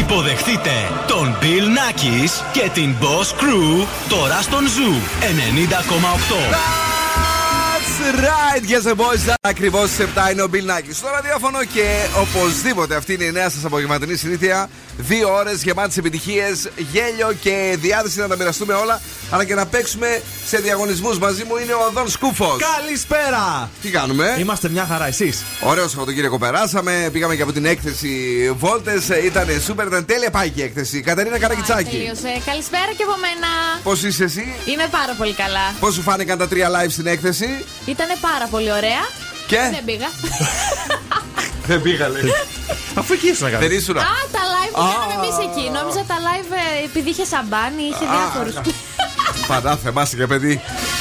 Υποδεχτείτε τον Bill Nackis και την Boss Crew τώρα στον Zoo 90,8 right, yes, boys. Ακριβώς στις 7 είναι ο Bill Nike στο ραδιόφωνο και οπωσδήποτε αυτή είναι η νέα σας απογευματινή συνήθεια. Δύο ώρες γεμάτες επιτυχίες, γέλιο και διάθεση να τα μοιραστούμε όλα, αλλά και να παίξουμε σε διαγωνισμούς. Μαζί μου είναι ο Οδόν Σκούφος. Καλησπέρα! Τι κάνουμε, Είμαστε μια χαρά, εσείς; Ωραίο Σαββατοκύριακο περάσαμε. Πήγαμε και από την έκθεση Βόλτες. Ήταν σούπερ, ήταν τέλεια πάει και η έκθεση. Καταρίνα Καρακιτσάκη. Καλησπέρα και από μένα. Πώς είσαι εσύ, Είμαι πάρα πολύ καλά. Πώς σου φάνηκαν τα τρία live στην έκθεση, Ήταν πάρα πολύ ωραία. Και; Δεν πήγα. δεν πήγα, λέει. Αφού εκεί ήσουν Δεν ήσουν. Α, τα live που κάναμε εμείς εκεί. Νόμιζα τα live ε, επειδή είχε σαμπάνι, είχε διάφορους. Πανά, θυμάσαι και παιδί.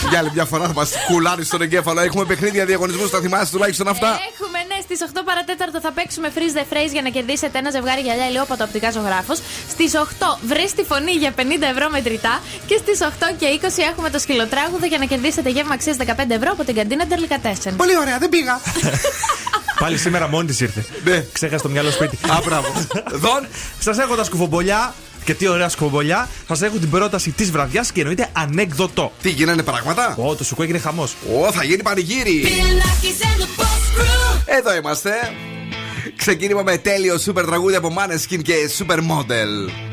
Για άλλη μια φορά θα μας κουλάρεις στον εγκέφαλο. Έχουμε παιχνίδια διαγωνισμούς, θα θυμάσαι τουλάχιστον αυτά; Έχουμε, ναι, στις 8 παρατέταρτο θα παίξουμε freeze the phrase για να κερδίσετε ένα ζευγάρι γυαλιά ηλιόπατο οπτικά ζωγράφος. Στις 8 βρει τη φωνή για 50 ευρώ μετρητά. Και στις 8 και 20 έχουμε το σκυλοτράγουδο για να κερδίσετε γεύμα αξίας 15 ευρώ από την καντίνα Ντερλικατέσεν. Πολύ ωραία, δεν πήγα. Πάλι σήμερα μόνη τη ήρθε. Ναι. Ξέχασε το μυαλό σπίτι. Α, μπράβο. Δον. Σας έχω τα σκουφομπολιά και τι ωραία σκουφομπολιά. Σας έχω την πρόταση της βραδιάς και εννοείται ανέκδοτο. Τι γίνανε πράγματα; Ω, το σουκού έγινε χαμός. Ω, θα γίνει πανηγύρι. Εδώ είμαστε. Ξεκίνημα με τέλειο σούπερ τραγούδι από Maneskin και Supermodel.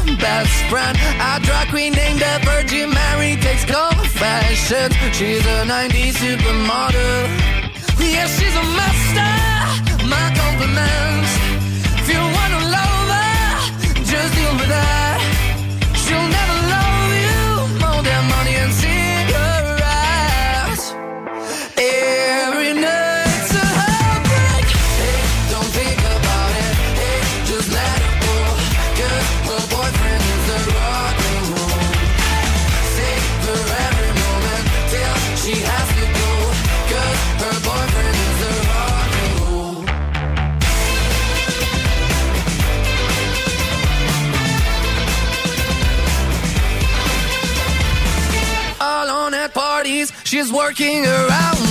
best friend. A drag queen named the Virgin Mary takes confessions. She's a 90s supermodel. Yeah, she's a master. My compliments. If you wanna love her, just deal with her. She's working around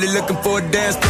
Probably looking for a dance.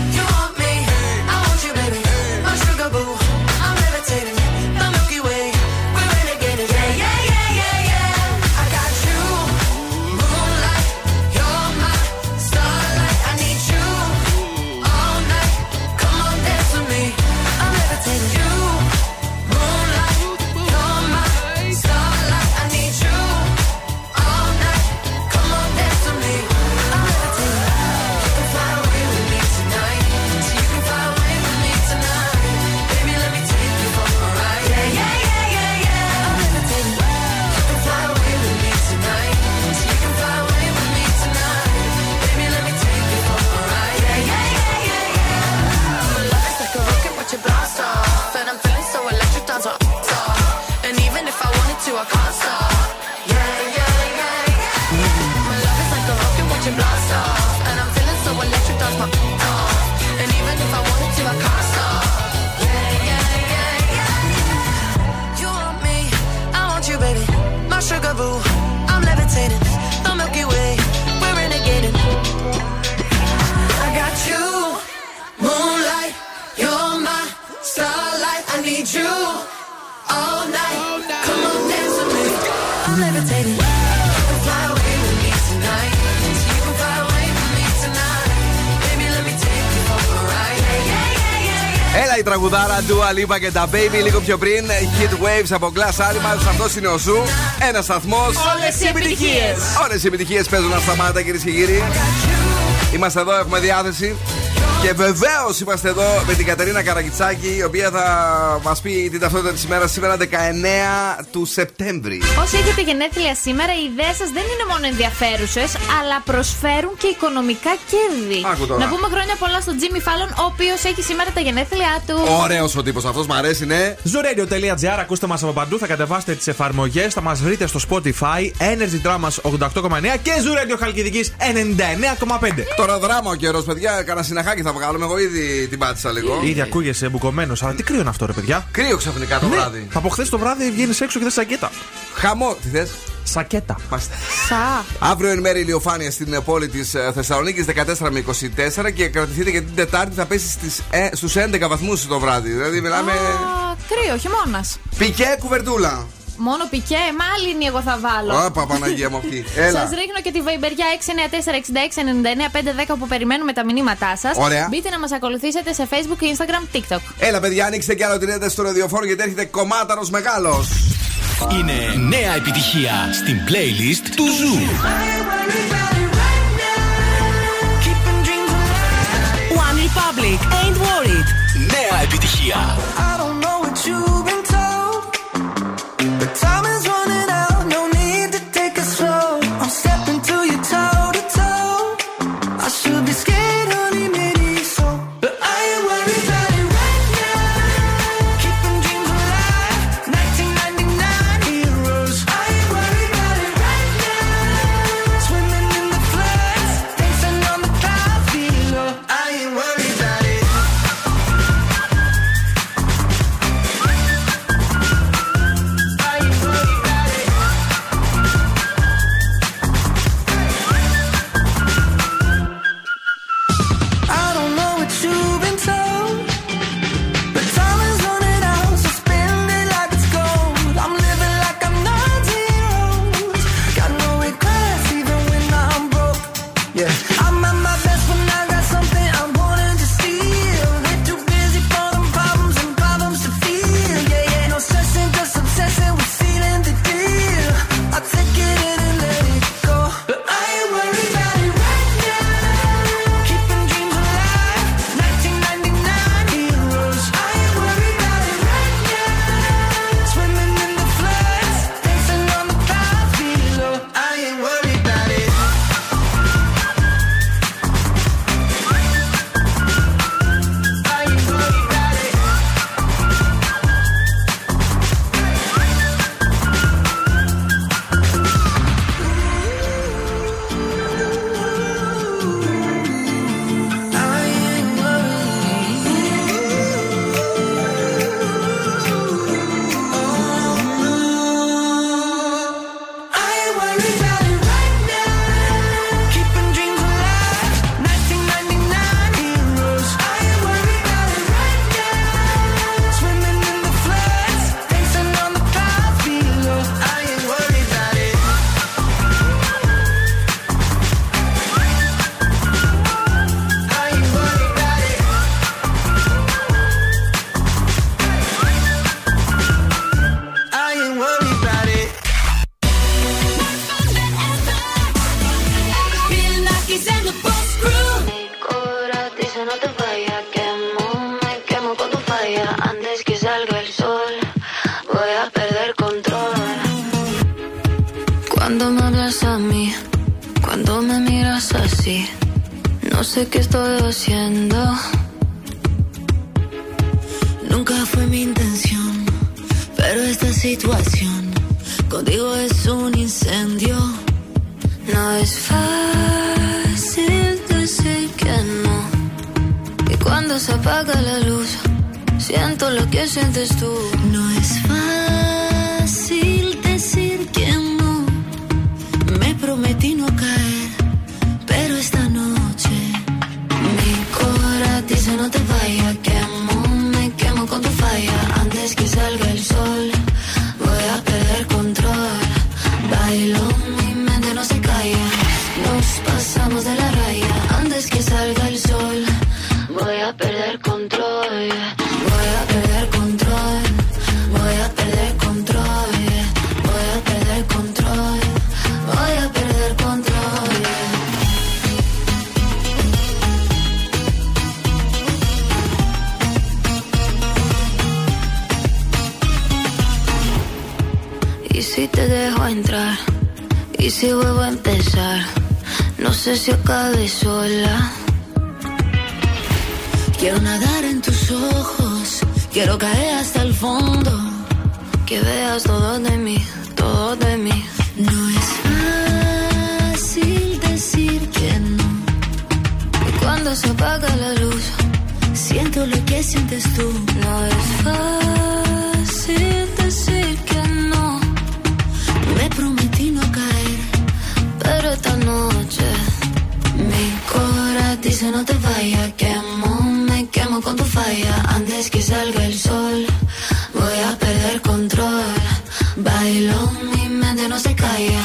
Dua Lipa και DaBaby λίγο πιο πριν. Heat Waves από Glass Animals. Αυτός είναι ο Zoo. Ένας σταθμός. Όλες οι επιτυχίες. Όλες οι επιτυχίες παίζουν ασταμάτα κυρίες και κύριοι. Είμαστε εδώ, έχουμε διάθεση. Και βεβαίως είμαστε εδώ με την Κατερίνα Καρακιτσάκη, η οποία θα μας πει την ταυτότητα της ημέρας σήμερα 19 του Σεπτέμβρη. Όσοι έχετε γενέθλια σήμερα, οι ιδέες σας δεν είναι μόνο ενδιαφέρουσες, αλλά προσφέρουν και οικονομικά κέρδη. Άκου τώρα. Να πούμε χρόνια πολλά στον Jimmy Fallon, ο οποίος έχει σήμερα τα γενέθλιά του. Ωραίος ο τύπος αυτός, μου αρέσει, ναι. Zooradio.gr, ακούστε μας από παντού, θα κατεβάσετε τις εφαρμογές, θα μας βρείτε στο Spotify, Energy Dramas 88,9 και Zoo Radio Χαλκιδική 99,5. Τώρα δράμα ο καιρός, παιδιά. Κανένα συναχάκι θα βγάλουμε. Εγώ ήδη την πάτησα λίγο. Ήδη ακούγεσαι μπουκωμένο, αλλά τι κρύο είναι αυτό, ρε παιδιά; Κρύο ξαφνικά το Ναι, βράδυ. Από χθες το βράδυ βγαίνεις έξω και θες σακέτα. Χαμό, τι θες; Σακέτα. Σα. Αύριο εν μέρη ηλιοφάνεια στην ε, πόλη της Θεσσαλονίκης 14 με 24 και κρατηθείτε γιατί την Τετάρτη θα πέσει στις, ε, στους 11 βαθμούς το βράδυ. Δηλαδή μιλάμε. Α, κρύο, χειμώνας. Πικέ κουβερτούλα. Μόνο πικέ, μάλλινη εγώ θα βάλω. Ωπα, Παναγία μου αυτή. Έλα. Σας ρίχνω και τη βαϊμπεριά 694-6699-510 που περιμένουμε τα μηνύματά σας. Ωραία. Μπείτε να μας ακολουθήσετε σε Facebook, Instagram, TikTok. Έλα, παιδιά, ανοίξτε κι άλλο την ένταση στο ραδιόφωνο γιατί έρχεται κομμάταρος μεγάλος. Είναι νέα επιτυχία στην playlist του Zoo. One Republic, Ain't Worried. Νέα επιτυχία. I don't know what you've Sientes tú? No es fácil decir que no. Me prometí no caer, pero esta noche mi cora dice no te vayas. Quemo, me quemo con tu falla. Antes que salga el sol, voy a perder control. Bailo, mi mente no se calla.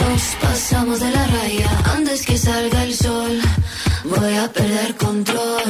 Nos pasamos de la raya. Antes que salga el sol, voy a perder control.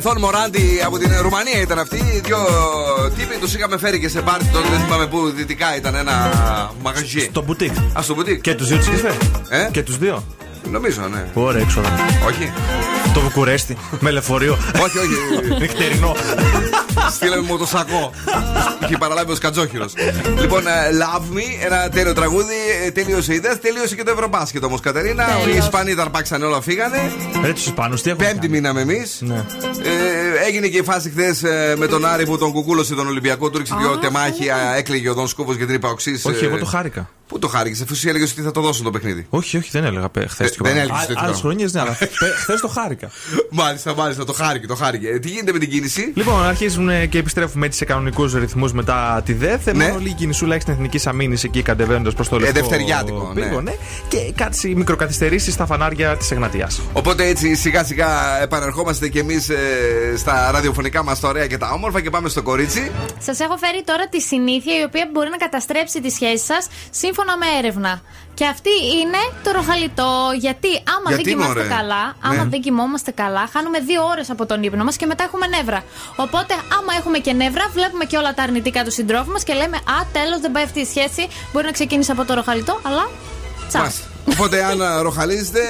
Από το παρελθόν Μοράντι από την Ρουμανία ήταν αυτή. Δύο τύποι τους είχαμε φέρει και σε πάρτι τότε. Δεν θυμάμαι πού δυτικά ήταν ένα μαγαζί. Στο μπουτίκ. Α, στο μπουτίκ. Και τους δύο τους φέρει. Ε; Και τους δύο. Νομίζω, ναι. Ωραία έξοδα. Όχι. Το Βουκουρέστι. Με λεωφορείο. όχι, όχι. Νυχτερινό. Στείλαμε μου το σακό. Είχε παραλάβει ο Σκατζόχυρος. λοιπόν, ε, Love Me, ένα τέλειο τραγούδι. ε, Τελείωσε η ιδέα. Τελείωσε και το Ευρωμπάσκετ όμως, Κατερίνα. Οι Ισπανοί τα αρπάξαν όλα, φύγανε. Ρε τους Ισπανούς, τι έχουν. Πέμπτη μείναμε εμείς. Ναι. Ε, έγινε και η φάση χθες με τον Άρη που τον κουκούλωσε τον Ολυμπιακό. Του ρίξε δύο τεμάχια. Έκλαιγε ο Δον Σκούφο γιατί είπα οξύς. Όχι, εγώ το χάρηκα. Πού το χάρηκε, αφού εσύ έλεγε ότι θα το δώσουν το παιχνίδι. Όχι, όχι, δεν έλεγα χθες. Ε, δεν έλεγες τέτοιο Άλλες πράγμα. χρονιές, ναι, αλλά χθε το χάρηκα. Μάλιστα, μάλιστα, το χάρηκε, το χάρηκε. Ε, τι γίνεται με την κίνηση; Λοιπόν, αρχίζουν ε, και επιστρέφουμε έτσι σε κανονικούς ρυθμούς μετά τη ΔΕΘ. Ναι. Μόνο λίγη κινησούλα έχει στην εθνική αμήνη εκεί κατεβαίνοντας προς το λευκό δευτεριάτικο, ναι. πύργο, ναι. Και κάτι μικροκαθυστερήσεις στα φανάρια της Εγνατίας. Οπότε έτσι σιγά σιγά επανερχόμαστε κι εμείς στα ραδιοφωνικά μας τα ωραία και τα όμορφα και πάμε στο κορίτσι. Σας έχω φέρει τώρα τη συνήθεια η οποία μπορεί να καταστρέψει τη σχέση σας σύμφωνα με έρευνα. Και αυτή είναι το ροχαλιτό. Γιατί άμα Γιατί, δεν κοιμάστε μωρέ; καλά, άμα Ναι. δεν κοιμόμαστε καλά, χάνουμε δύο ώρες από τον ύπνο μας και μετά έχουμε νεύρα. Οπότε, άμα έχουμε και νεύρα, βλέπουμε και όλα τα αρνητικά του συντρόφου μας και λέμε Α, τέλος, δεν πάει αυτή η σχέση. Μπορεί να ξεκίνησε από το ροχαλιτό, αλλά. Τσακ. Μάλιστα. Οπότε, αν ε, ροχαλίζετε,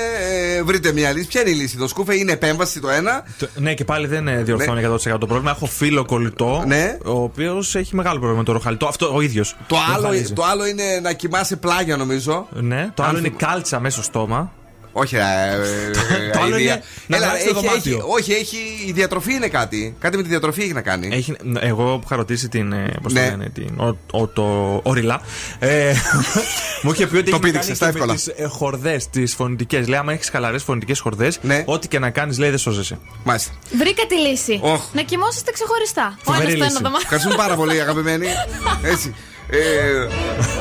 ε, βρείτε μια λύση. Ποια είναι η λύση, το σκούφε είναι επέμβαση το ένα. Ναι, και πάλι δεν ε, διορθώνει 100% το πρόβλημα. Έχω φίλο κολλητό, Ναι. ο οποίος έχει μεγάλο πρόβλημα με το ροχαλιτό. Αυτό ο ίδιος. Το άλλο, το άλλο είναι να κοιμάσαι πλάγια, νομίζω. Ναι, το Αν άλλο είναι θυμ- κάλτσα μέσα στο στόμα. Όχι, ε, ε, Το άλλο αηδία. είναι να Έλα, αλλάξει το έχει, δωμάτιο. έχει, όχι, έχει, η διατροφή είναι κάτι. Κάτι με τη διατροφή έχει να κάνει. Έχει, εγώ που είχα ρωτήσει την. ε, Πώς Ναι. το λένε, την. Ο, ο, το οριλά. Ε, μου είχε πει ότι Το έχει να πήδηξες, κάνει στα και με εύκολα. τις ε, χορδές, τις φωνητικές. Λέει, άμα έχεις χαλαρές φωνητικές χορδές, Ναι. ό,τι και να κάνεις, λέει, δεν σώζεσαι. Μάλιστα. Βρήκα τη λύση. Οχ. Να κοιμόσαστε ξεχωριστά. Ο Φοβερή ένας στο ένα λύση. δωμάτιο. Ευχαριστούμε πάρα πολύ, αγαπημένοι. Έτσι. Ε,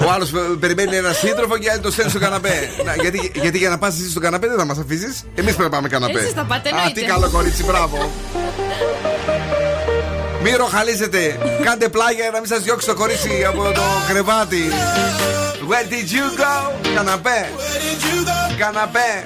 ο άλλος περιμένει ένα σύντροφο και άλλοι το στέλνει στο καναπέ. Να, γιατί, γιατί για να πας εσύ στο καναπέ δεν θα μας αφήσεις. Εμείς πρέπει να πάμε καναπέ. Εσείς θα πάτε, Α, εννοείται. τι καλό κορίτσι, μπράβο. Μη ροχαλίζετε. Κάντε πλάγια για να μην σας διώξει το κορίτσι από το κρεβάτι. Where did you go? Καναπέ. Καναπέ.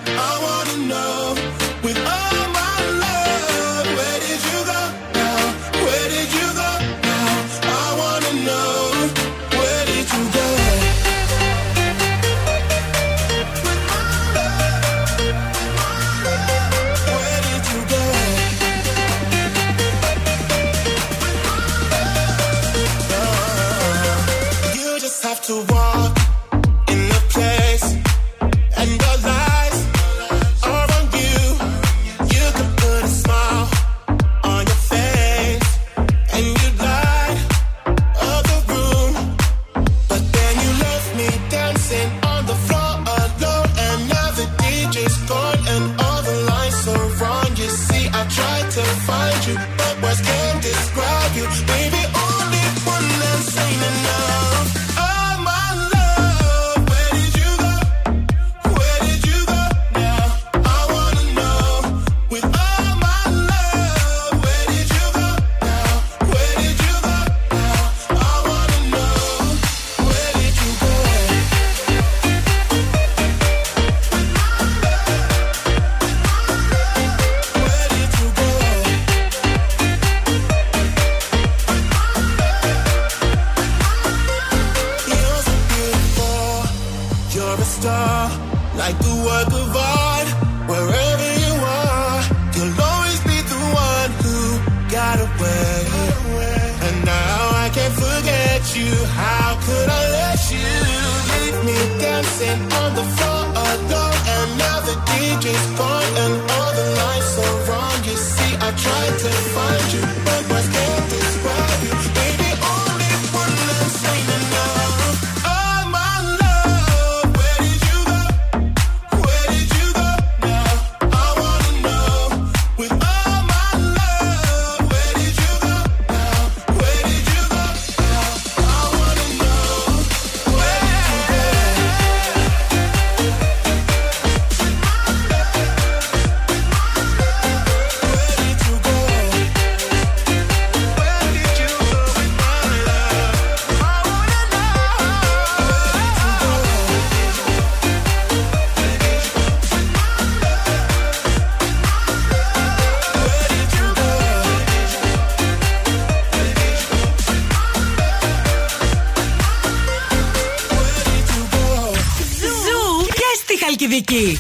Δική.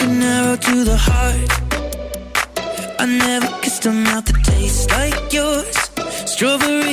an arrow To the heart, I never kissed a mouth that tastes like yours. Strawberry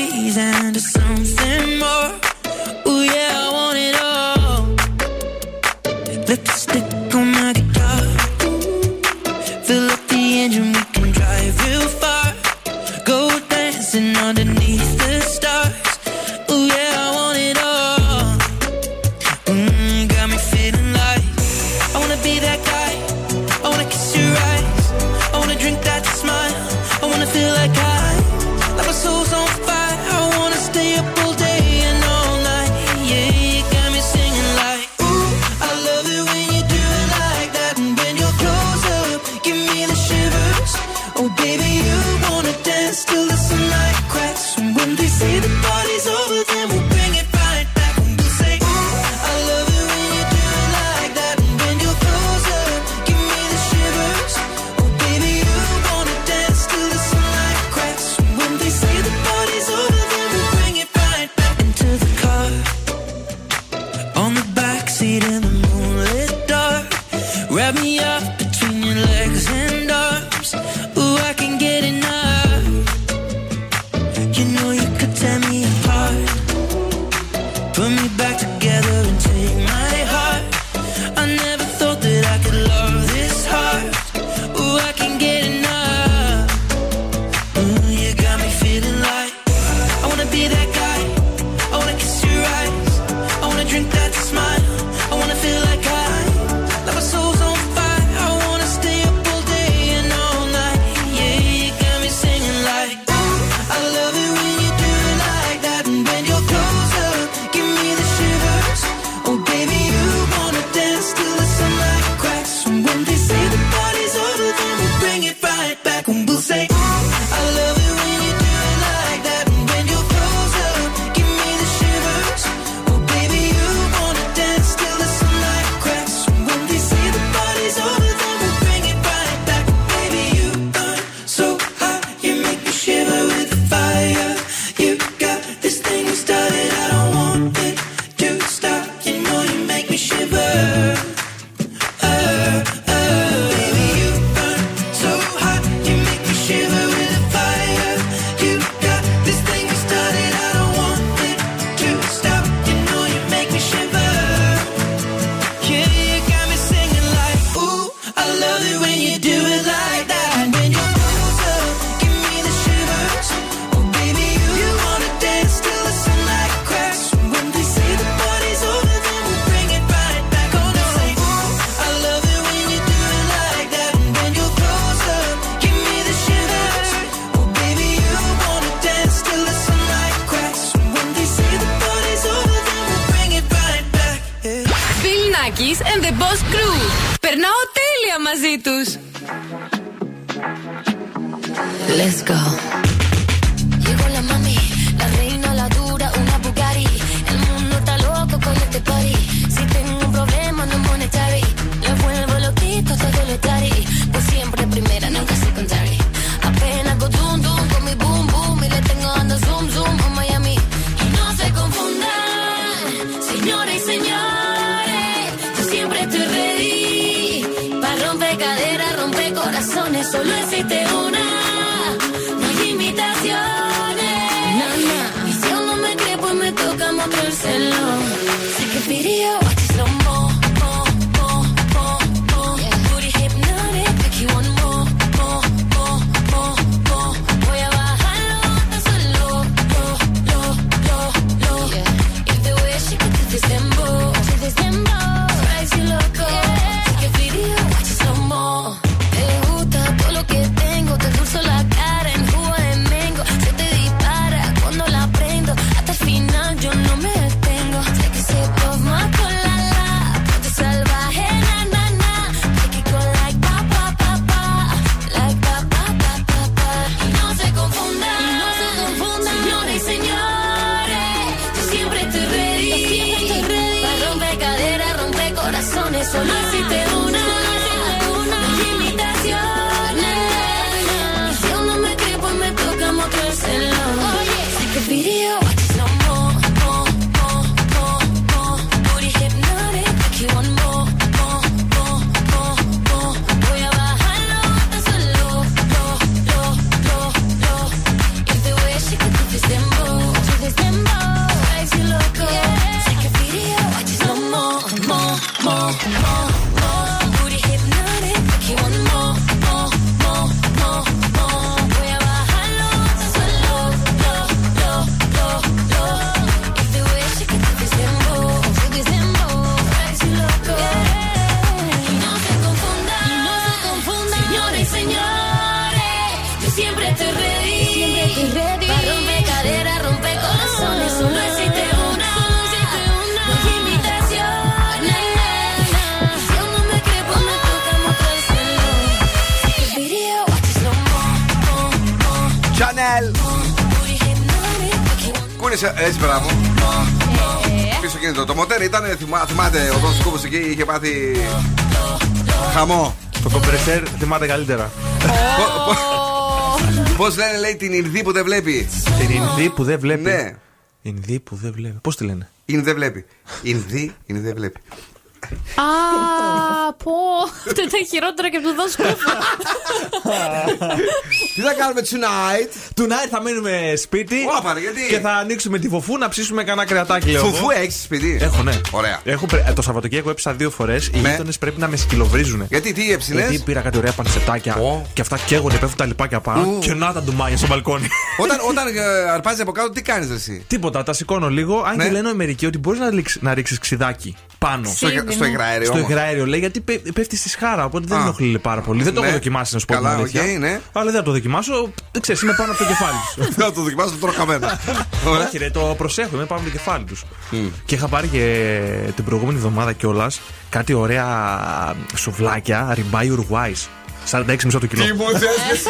είχε πάθει. Χαμό. Το κομπρεσέρ θυμάται καλύτερα. Πώς λένε, λέει την Ινδί που δεν βλέπει. Την Ινδί που δεν βλέπει. Ναι. Ινδί που δεν βλέπει. Πώς τη λένε; Είναι δεν βλέπει. Ινδί είναι δεν βλέπει. Α, πω. Αυτό ήταν χειρότερο και από το δώσ' κούφο. Τι θα κάνουμε tonight; Tonight θα μείνουμε σπίτι Όπα, ρε, γιατί; και θα ανοίξουμε τη φουφού να ψήσουμε κανένα κρεατάκι. λέω Φουφού εγώ. έχεις σπίτι; Έχω, ναι. Ωραία. Έχω, πρε- ε, το Σαββατοκύριακο έπεσα δύο φορές. Οι Ναι. γείτονες πρέπει να με σκυλοβρίζουν. Γιατί, τι έψινες; Γιατί πήρα κάτι ωραία πανσετάκια Ω. και αυτά καίγονται, πέφτουν τα λιπάκια πάνω Ου. και να τα ντουμάγια στο μπαλκόνι. Όταν, όταν ε, αρπάζεις από κάτω, τι κάνεις εσύ; Τίποτα, τα σηκώνω λίγο. Αν Ναι. και λένε οι μερικοί ότι μπορείς να, ρίξ- να ρίξεις ξυδάκι πάνω. Στο, εγρα- στο υγραέριο. Στο όμως. υγραέριο λέει γιατί πέ- πέφτει στη σχάρα, οπότε δεν Α. ενοχλεί πάρα πολύ. Δεν το Ναι. έχω δοκιμάσει να σου πω την Καλά, αλήθεια. οκ, ναι. Αλλά δεν θα το δοκιμάσω. Δεν ξέρεις, είμαι πάνω από το κεφάλι τους. Θα το δοκιμάσω, το τρώω καμένα. Ωραία. Όχι, ρε, το προσέχω, είμαι πάνω από το κεφάλι τους. Και είχα πάρει και την προηγούμενη εβδομάδα κιόλας κάτι ωραία σουβλάκια rib eye Ουρουγουάη. 46 μισό το κιλό. Τι μου θες και εσύ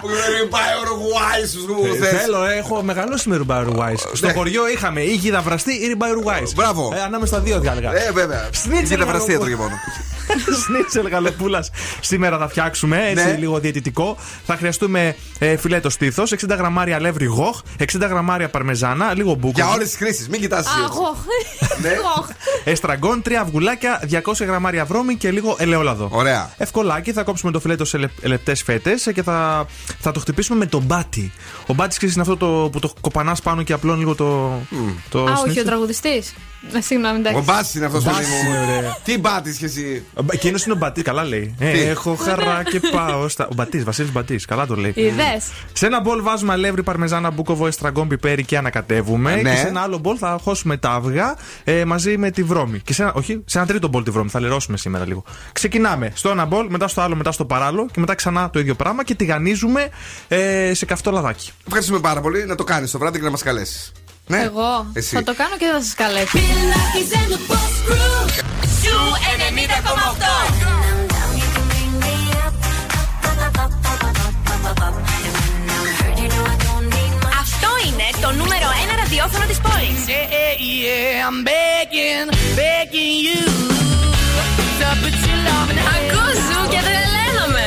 που δεν πάει ο Ρουγουάη στους μου Ε, θες. Θέλω, ε, έχω μεγαλώσει με ριμπάι Ουρουάη. Στο ναι. χωριό είχαμε ή γιδαβραστή ή ριμπάι Ουρουάη. Μπράβο. ανάμεσα στα δύο διάλεγα. Ε, βέβαια. Σνίτσελ Είναι βραστία γαλοπούλα. το μόνο. Σνίτσελ γαλοπούλας σήμερα θα φτιάξουμε. Έτσι Ναι. λίγο διαιτητικό. Θα χρειαστούμε ε, φιλέτο στήθος, 60 γραμμάρια αλεύρι γοχ, 60 γραμμάρια παρμεζάνα, λίγο μπούκο. Για όλες τις χρήσεις, μην κοιτάσει. Αγώ. Ναι. Εστραγκόν, τρία αυγουλάκια, 200 γραμμάρια βρώμη και λίγο ελαιόλαδο. Ωραία. Ευκολάκι, θα κόψουμε το φιλέτο σε λεπτές φέτες και θα, θα το χτυπήσουμε με τον μπάτι. Ο μπάτι είναι αυτό το, που το κοπανάς πάνω και απλώνει λίγο το. το Α, όχι, ο σνίτσελ. τραγουδιστής. Συγγνώμη, Ο εντάξει. Μπάση είναι αυτός που Μπάς είναι, ωραία. Τι μπάτης κι εσύ; Εκείνο είναι ο Μπατής, καλά λέει. Ε, Τι; έχω χαρά και πάω στα. Ο Μπατής, Βασίλης Μπατής, καλά το λέει. Είδες. Σε ένα μπολ βάζουμε αλεύρι, παρμεζάνα, μπούκοβο, εστραγκόν, πιπέρι και ανακατεύουμε. Ναι. Και σε ένα άλλο μπολ θα χώσουμε τα αυγά ε, μαζί με τη βρώμη. Και σε ένα, όχι, σε ένα τρίτο μπολ τη βρώμη. Θα λερώσουμε σήμερα λίγο. Ξεκινάμε στο ένα μπολ, μετά στο άλλο, μετά στο παράλληλο και μετά ξανά το ίδιο πράγμα και τηγανίζουμε ε, σε καυτό λαδάκι. Ευχαριστούμε πάρα πολύ να το κάνεις το βράδυ και να μας καλέσεις. Ναι, Εγώ Εσύ. θα το κάνω και δεν θα σας καλέσω. Bill and the Boss Crew. Σου 90,8. Αυτό είναι το νούμερο 1 ραδιόφωνο της πόλης. Yeah, yeah, I'm begging, begging you to put your love in Ακούς ζου και τρελαίνομαι.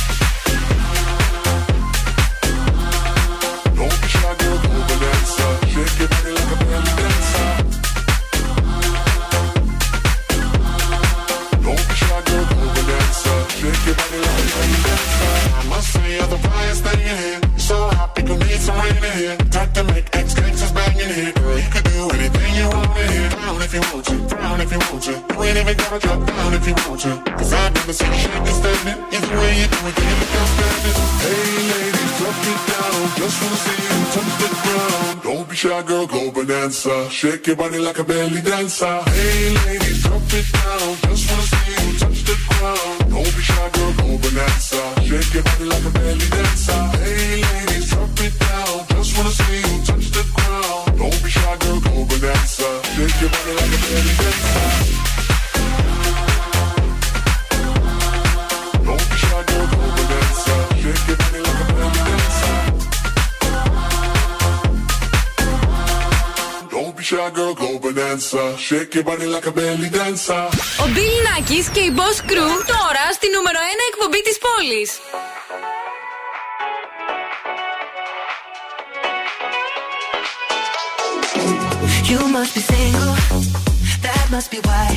Shy, girl, go bonanza. Shake your body like a belly dancer. Hey ladies, bonanza. Shake your body like a belly dancer. Ο Bill Nackis και η Boss Crew τώρα στη νούμερο 1 εκπομπή της πόλης. You must be single, that must be why.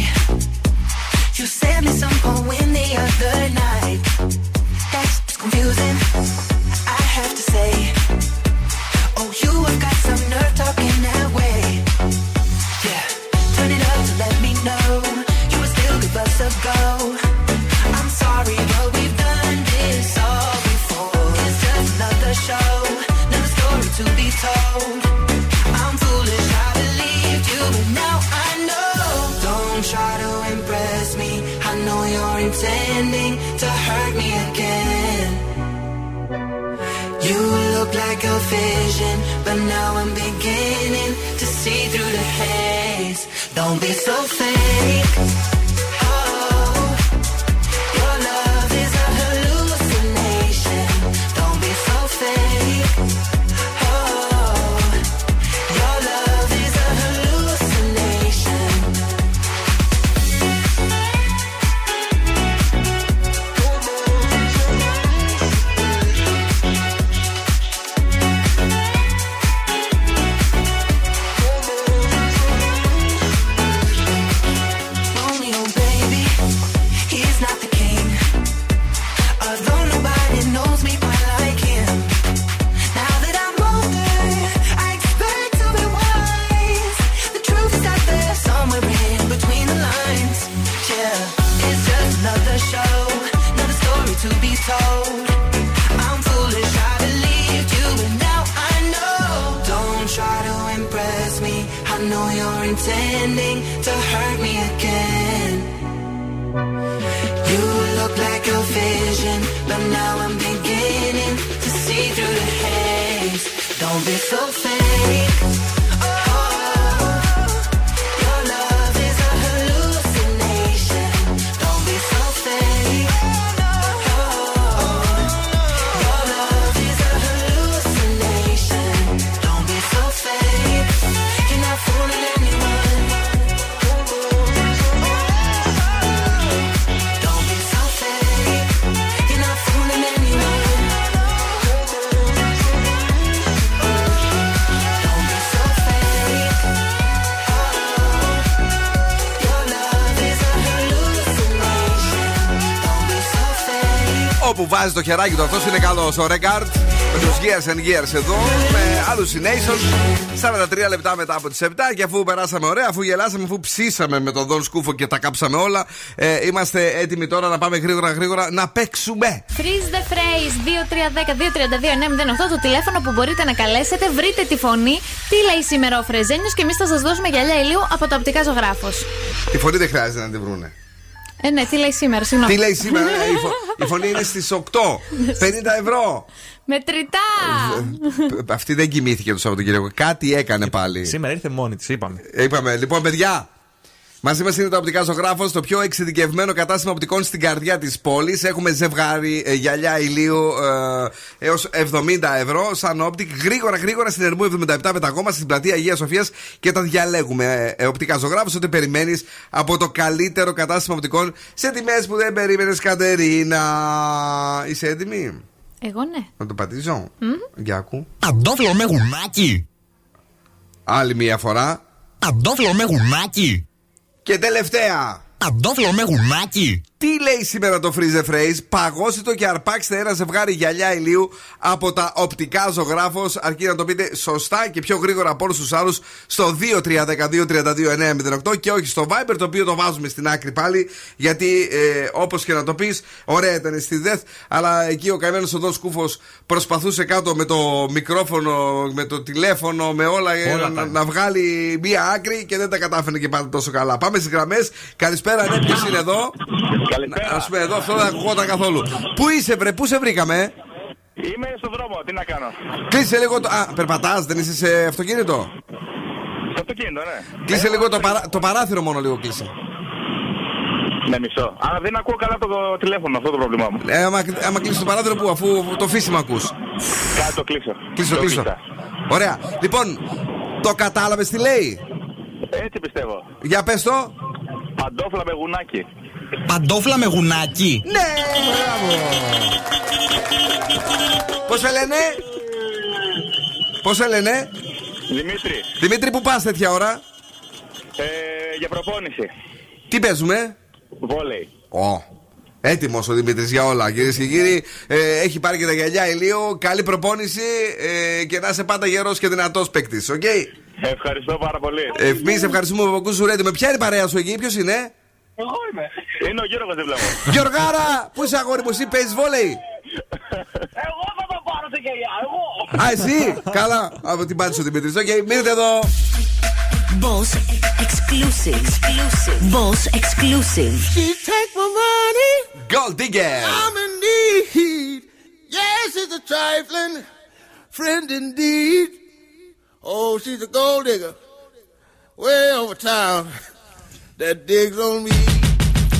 Βάζει το χεράκι του, αυτός είναι καλός. Ο Ρεγκάρτ με τους Years and Years εδώ. Με Hallucination. 43 λεπτά μετά από τις 7. Και αφού περάσαμε ωραία, αφού γελάσαμε, αφού ψήσαμε με τον Δον Σκούφο και τα κάψαμε όλα, ε, είμαστε έτοιμοι τώρα να πάμε γρήγορα γρήγορα να παίξουμε. Freeze the phrase 2310-232-908 το τηλέφωνο που μπορείτε να καλέσετε. Βρείτε τη φωνή. Τι λέει σήμερα ο Φρεζένιος και εμείς θα σας δώσουμε γυαλιά ηλίου από το οπτικά ζωγράφος. Τη φωνή δεν χρειάζεται να τη βρούνε. Ε, ναι, τι λέει σήμερα, συγγνώμη. Τι λέει σήμερα, ε, η, φω- η φωνή είναι στις 8. 50 ευρώ. Μετρητά! Αυτή δεν κοιμήθηκε το Σαββατοκύριακο. Κάτι έκανε πάλι. Σήμερα ήρθε μόνη της, είπαμε. Είπαμε, λοιπόν, παιδιά. Μαζί μας είναι το Οπτικά Ζωγράφο, το πιο εξειδικευμένο κατάστημα οπτικών στην καρδιά της πόλης. Έχουμε ζευγάρι ε, γυαλιά ηλίου ε, έως 70 ευρώ Sun Optic. Γρήγορα, γρήγορα στην Ερμού 77 πεταγόμαστε στην πλατεία Αγίας Σοφίας και τα διαλέγουμε. Ε, ε, οπτικά Ζωγράφο, ό,τι περιμένεις από το καλύτερο κατάστημα οπτικών σε τιμές που δεν περίμενες, Κατερίνα. Είσαι έτοιμη; Εγώ ναι. να το πατήσω. Για ακού. Παντόφλο με γουνάκι. Άλλη μία φορά. Παντόφλο με γουνάκι. Και τελευταία. Παντόφλο με γουνάκι. Τι λέει σήμερα το Freeze the Phrase, παγώστε το και αρπάξτε ένα ζευγάρι γυαλιά ηλίου από τα οπτικά ζωγράφος. Αρκεί να το πείτε σωστά και πιο γρήγορα από όλους τους άλλους στο 2312-32-908 και όχι στο Viber, το οποίο το βάζουμε στην άκρη πάλι. Γιατί ε, όπως και να το πεις, ωραία ήταν στη ΔΕΘ, αλλά εκεί ο καημένος οδό Σκούφο προσπαθούσε κάτω με το μικρόφωνο, με το τηλέφωνο, με όλα, ε, Όλα να, τα- να βγάλει μία άκρη και δεν τα κατάφερε και πάντα τόσο καλά. Πάμε στις γραμμές. Καλησπέρα, ναι, ποιος είναι εδώ; Καλησπέρα. Α πούμε εδώ, αυτό δεν ακουγόταν καθόλου. Πού είσαι, βρε, πού σε βρήκαμε; Είμαι στον δρόμο, τι να κάνω. Κλείσε λίγο το. Α, περπατάς, δεν είσαι σε αυτοκίνητο; Στο αυτοκίνητο, ναι. Κλείσε λίγο το, παρά... το παράθυρο μόνο λίγο κλείσε. Ναι, μισό. Αλλά δεν ακούω καλά το τηλέφωνο, αυτό το πρόβλημά μου. Ε, άμα, άμα κλείσεις το παράθυρο που αφού το φύσιμα ακούς. Κάτι το κλείσω. Κλείσω, Το κλείσω. κλείσα. Ωραία. Λοιπόν, το κατάλαβες τι λέει; Έτσι πιστεύω. Για πες το. Παντόφλα με γουνάκι. Παντόφλα με γουνάκι. Ναι, μπράβο. Πώς σε λένε, Πώς σε λένε, Δημήτρη, Δημήτρη, που πας τέτοια ώρα; ε, για προπόνηση. Τι παίζουμε; Βόλεϊ. Ω. Έτοιμος ο Δημήτρης για όλα, κυρίες και κύριοι. Ε, έχει πάρει και τα γυαλιά ηλίου. Καλή προπόνηση ε, και να είσαι πάντα γερός και δυνατός παίκτης. Οκ; Ευχαριστώ πάρα πολύ. Εμείς ευχαριστούμε που ακούς Zoo Radio. Με ποια είναι η παρέα σου εκεί, ποιος είναι; Εγώ είμαι. Είναι ο Γιώργος δίπλα μου. Γιωργάρα, πού είσαι αγόρι μου, εσύ παίζεις βόλεϊ; Εγώ θα το πάρω σε γυαλιά, εγώ. Α, εσύ! Καλά, από την πάτησε ο Δημήτρης. Οκ, μείνετε εδώ. Boss exclusive. exclusive. Boss exclusive. She take my money. Gold digger. I'm in need. Yes, it's a trifling friend indeed. Oh, she's a gold digger. Way over town. That digs on me.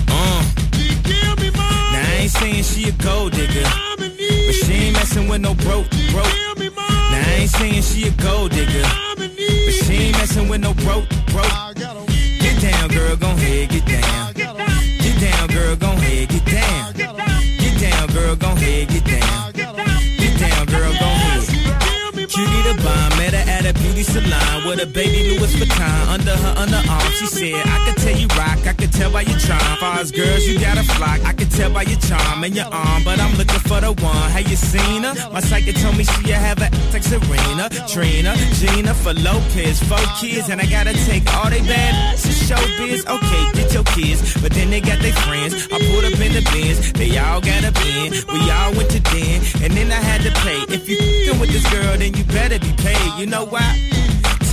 Uh. She give me money. Now I ain't saying she a gold digger, I'm in need. but she ain't messing with no broke, broke. Give me money. Now I ain't saying she a gold digger, I'm in need. but she ain't messing with no broke, broke. I got 'em. Get down, girl, gon' head, get down. Get down, girl, gon' head, get down. Get down, girl, gon' head, get down. With a baby Louis Vuitton under her underarm. She said, I could tell you rock, I could tell by your charm. Far as girls, you got a flock. I could tell by your charm and your arm, but I'm looking for the one. Have you seen her? My psychic told me she have a like Serena, Trina, Gina for Lopez, four kids, and I gotta take all they bad to show showbiz. Okay, get your kids, but then they got their friends. I pulled up in the bins, they all got a bin. We all went to den, and then I had to pay. If you with this girl, then you better be paid. You know why?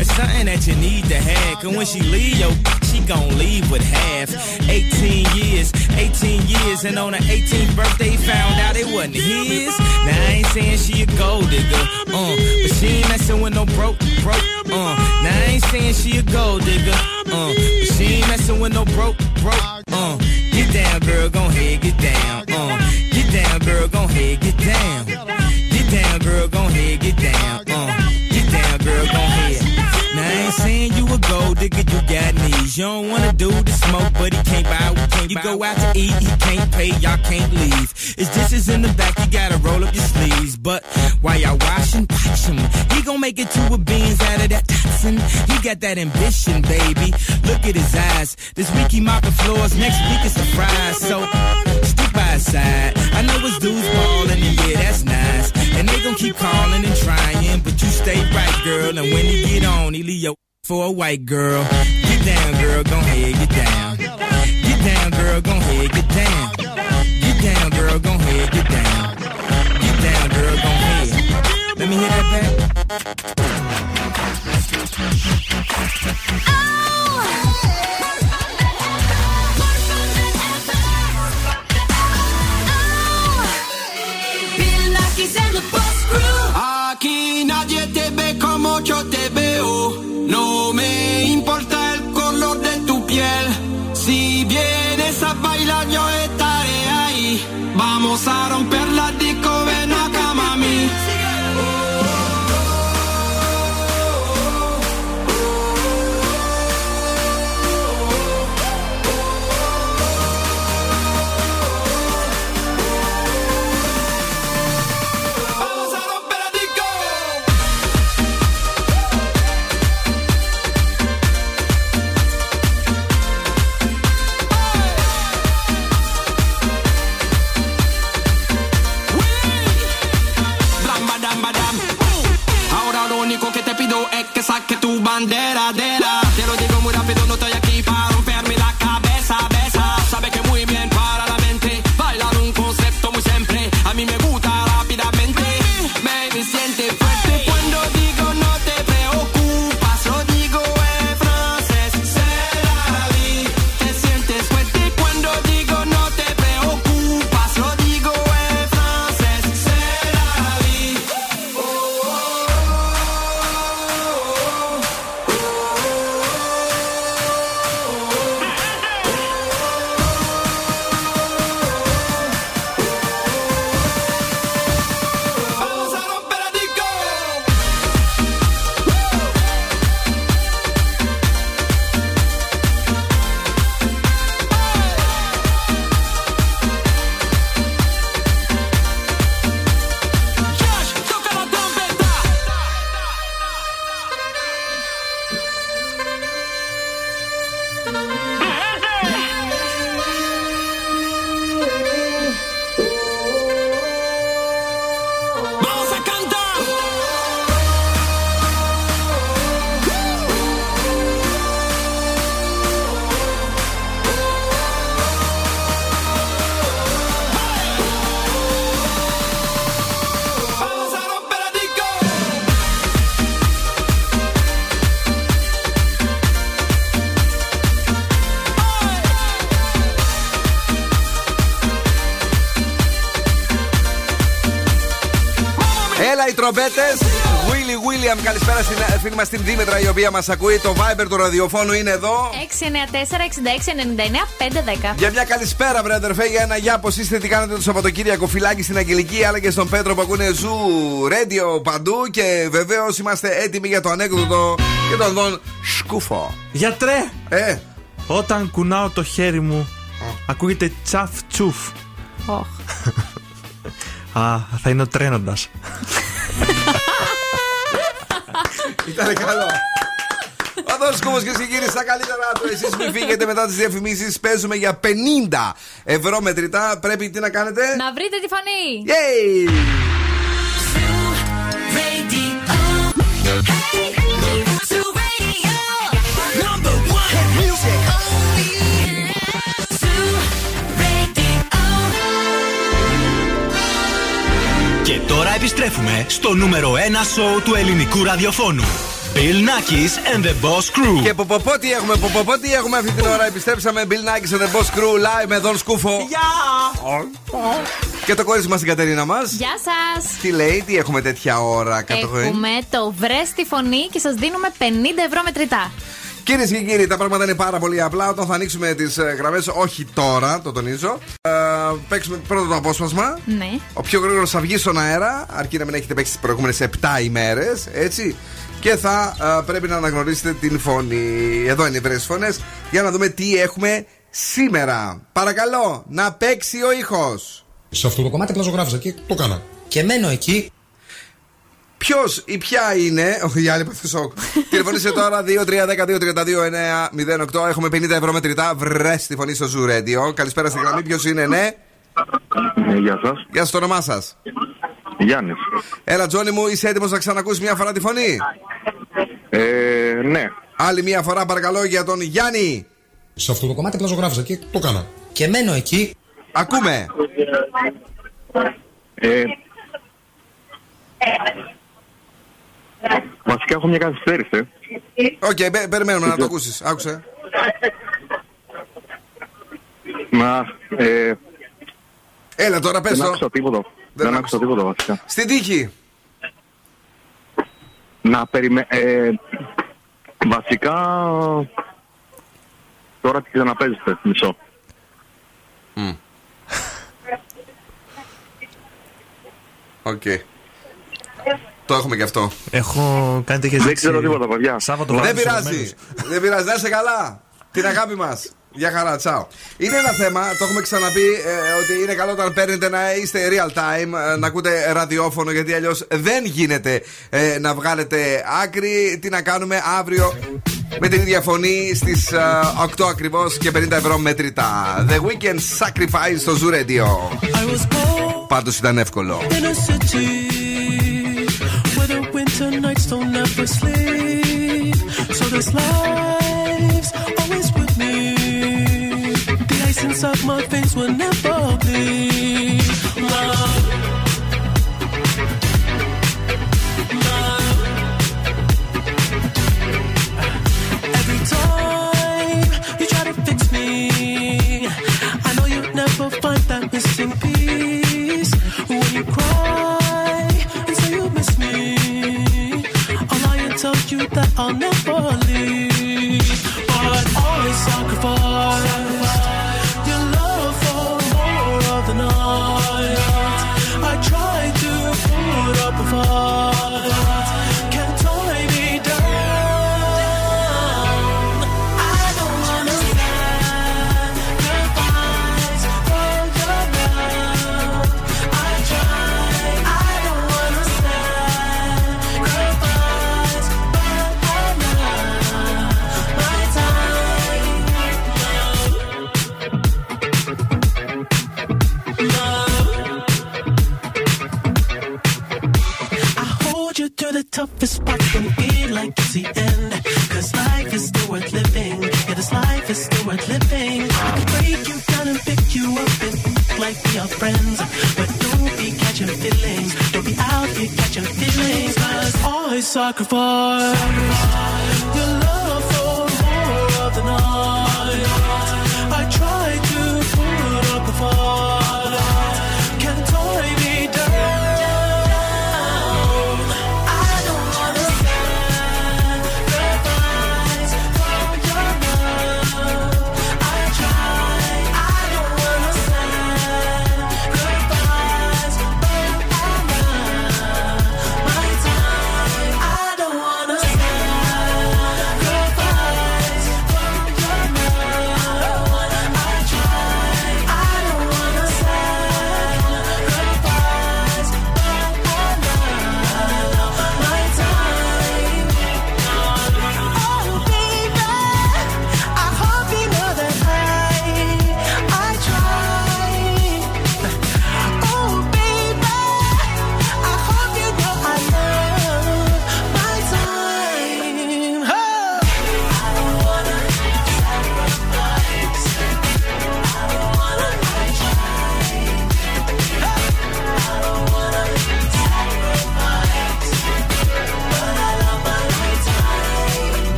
It's something that you need to have. Cause when she leave, yo, she gon' leave with half. 18 years, 18 years. And on her 18th birthday, found out it wasn't his. Now I ain't saying she a gold digger, uh, but she ain't messing with no broke, broke, uh. Now I ain't saying she a gold digger, uh, but she ain't messing with no broke, broke, uh. Get down, girl, gon' head, get down, uh. Get down, girl, gon' head, get you a gold digger, you got knees. You don't wanna do the smoke, but he can't buy, we can't. You go out to eat, he can't pay, y'all can't leave. His dishes in the back, you gotta roll up your sleeves. But while y'all washing, watch him. He gon' make it to a beans out of that Datsun. He got that ambition, baby. Look at his eyes. This week he mopping floors, next week it's a surprise. So stick by his side. I know his dudes ballin', and yeah, that's nice. And they gon' keep calling and trying, but you stay right, girl. And when he get on, he leave your for a white girl. Get down, girl, go ahead, get down. Get down, girl, go ahead, get down. Get down, girl, go ahead, get down. Get down, girl, go ahead. Let me hear that back. Oh! Καλησπέρα στην ε, φίλη μα την Δήμητρα η οποία μας ακούει. Το Viber του ραδιοφώνου είναι εδώ. 694-6699-510. Για μια καλησπέρα, βρε αδερφέ, για ένα γεια. Πώ είστε, τι κάνετε το Σαββατοκύριακο, φυλάκι στην Αγγελική, αλλά και στον Πέτρο που ακούνε ζου, radio παντού. Και βεβαίως είμαστε έτοιμοι για το ανέκδοτο και τον δον σκούφο. Γιατρέ! Ε, Όταν κουνάω το χέρι μου, ακούγεται τσαφ τσουφ. Οχ. Α, θα είναι ο τρένοντας. ήταν καλό. Ο Δόν Σκούφο και κύριοι, στα καλύτερα του. Εσείς μην φύγετε μετά τις διαφημίσεις. Παίζουμε για 50 ευρώ μετρητά. Πρέπει τι να κάνετε; Να βρείτε τη φωνή. Yay! Τώρα επιστρέφουμε στο νούμερο 1 σοου του ελληνικού ραδιοφώνου. Bill Nackis and the Boss Crew. Και ποποπό τι έχουμε, ποποπό τι έχουμε αυτή την ώρα. Επιστρέψαμε Bill Nackis and the Boss Crew live με Δον Σκούφο. Και το κόρη μας την Κατερίνα μας. Γεια σας. Τι λέει, τι έχουμε τέτοια ώρα κατοχή. Έχουμε το βρες στη φωνή και σας δίνουμε 50 ευρώ μετρητά. Κυρίες και κύριοι, τα πράγματα είναι πάρα πολύ απλά. Όταν θα ανοίξουμε τις γραμμές, όχι τώρα, το τονίζω. Ε, παίξουμε πρώτο το απόσπασμα. Ναι. Ο πιο γρήγορος θα βγει στον αέρα, αρκεί να μην έχετε παίξει τις προηγούμενες 7 ημέρες, έτσι. Και θα ε, πρέπει να αναγνωρίσετε την φωνή. Εδώ είναι οι βρες φωνές. Για να δούμε τι έχουμε σήμερα. Παρακαλώ, να παίξει ο ήχος. Σε αυτό το κομμάτι πλαζογράφησα και το κάνα. Και μένω εκεί. Ποιος ή ποια είναι. Όχι, η άλλη πάθει σοκ. Τηλεφωνήστε τώρα 2-3-10-2-32-9-08. Έχουμε 50 ευρώ μετρητά. Βρε τη φωνή στο Zoo Radio. Καλησπέρα στη γραμμή. Ποιος είναι, ναι; Ε, Γεια σας. Γεια σας, το όνομά σας. Γιάννης. Έλα, Τζόνι μου, είσαι έτοιμος να ξανακούσει μια φορά τη φωνή; Ε, ναι. Άλλη μια φορά, παρακαλώ, για τον Γιάννη. Σε αυτό το κομμάτι πλαζογράφησα και το κάνα. Και μένω εκεί. Ακούμε. Ε, βασικά έχω μια καθυστέρηση. Οκ, πε- περιμένουμε να το ακούσεις. Άκουσε. Να, ε, Έλα τώρα, πες δεν το. άκουσα τίποτα. Δεν άκουσα τίποτα βασικά. Στην τύχη. Να περιμέ... Ε, βασικά... Τώρα τι ξαναπαίζεται, μισό. Οκ. Το έχουμε και αυτό. Έχω κάνει τέτοιες Δεν ξέρω τίποτα, παιδιά. Σάββατο Δεν βράδυ πειράζει. Δεν πειράζει. Να είσαι καλά. Την αγάπη μας. Γεια χαρά, τσάω. Είναι ένα θέμα, το έχουμε ξαναπεί, ε, ότι είναι καλό όταν παίρνετε να είστε real time, ε, να ακούτε ραδιόφωνο, γιατί αλλιώς δεν γίνεται ε, να βγάλετε άκρη. Τι να κάνουμε αύριο με την ίδια φωνή στις 8 ακριβώς και 50 ευρώ μετρητά. The Weekend Sacrifice στο Zoo Radio. Πάντως ήταν εύκολο. Winter nights don't ever sleep. So this life's always with me. The ice inside my veins will never bleed. Love.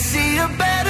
see a better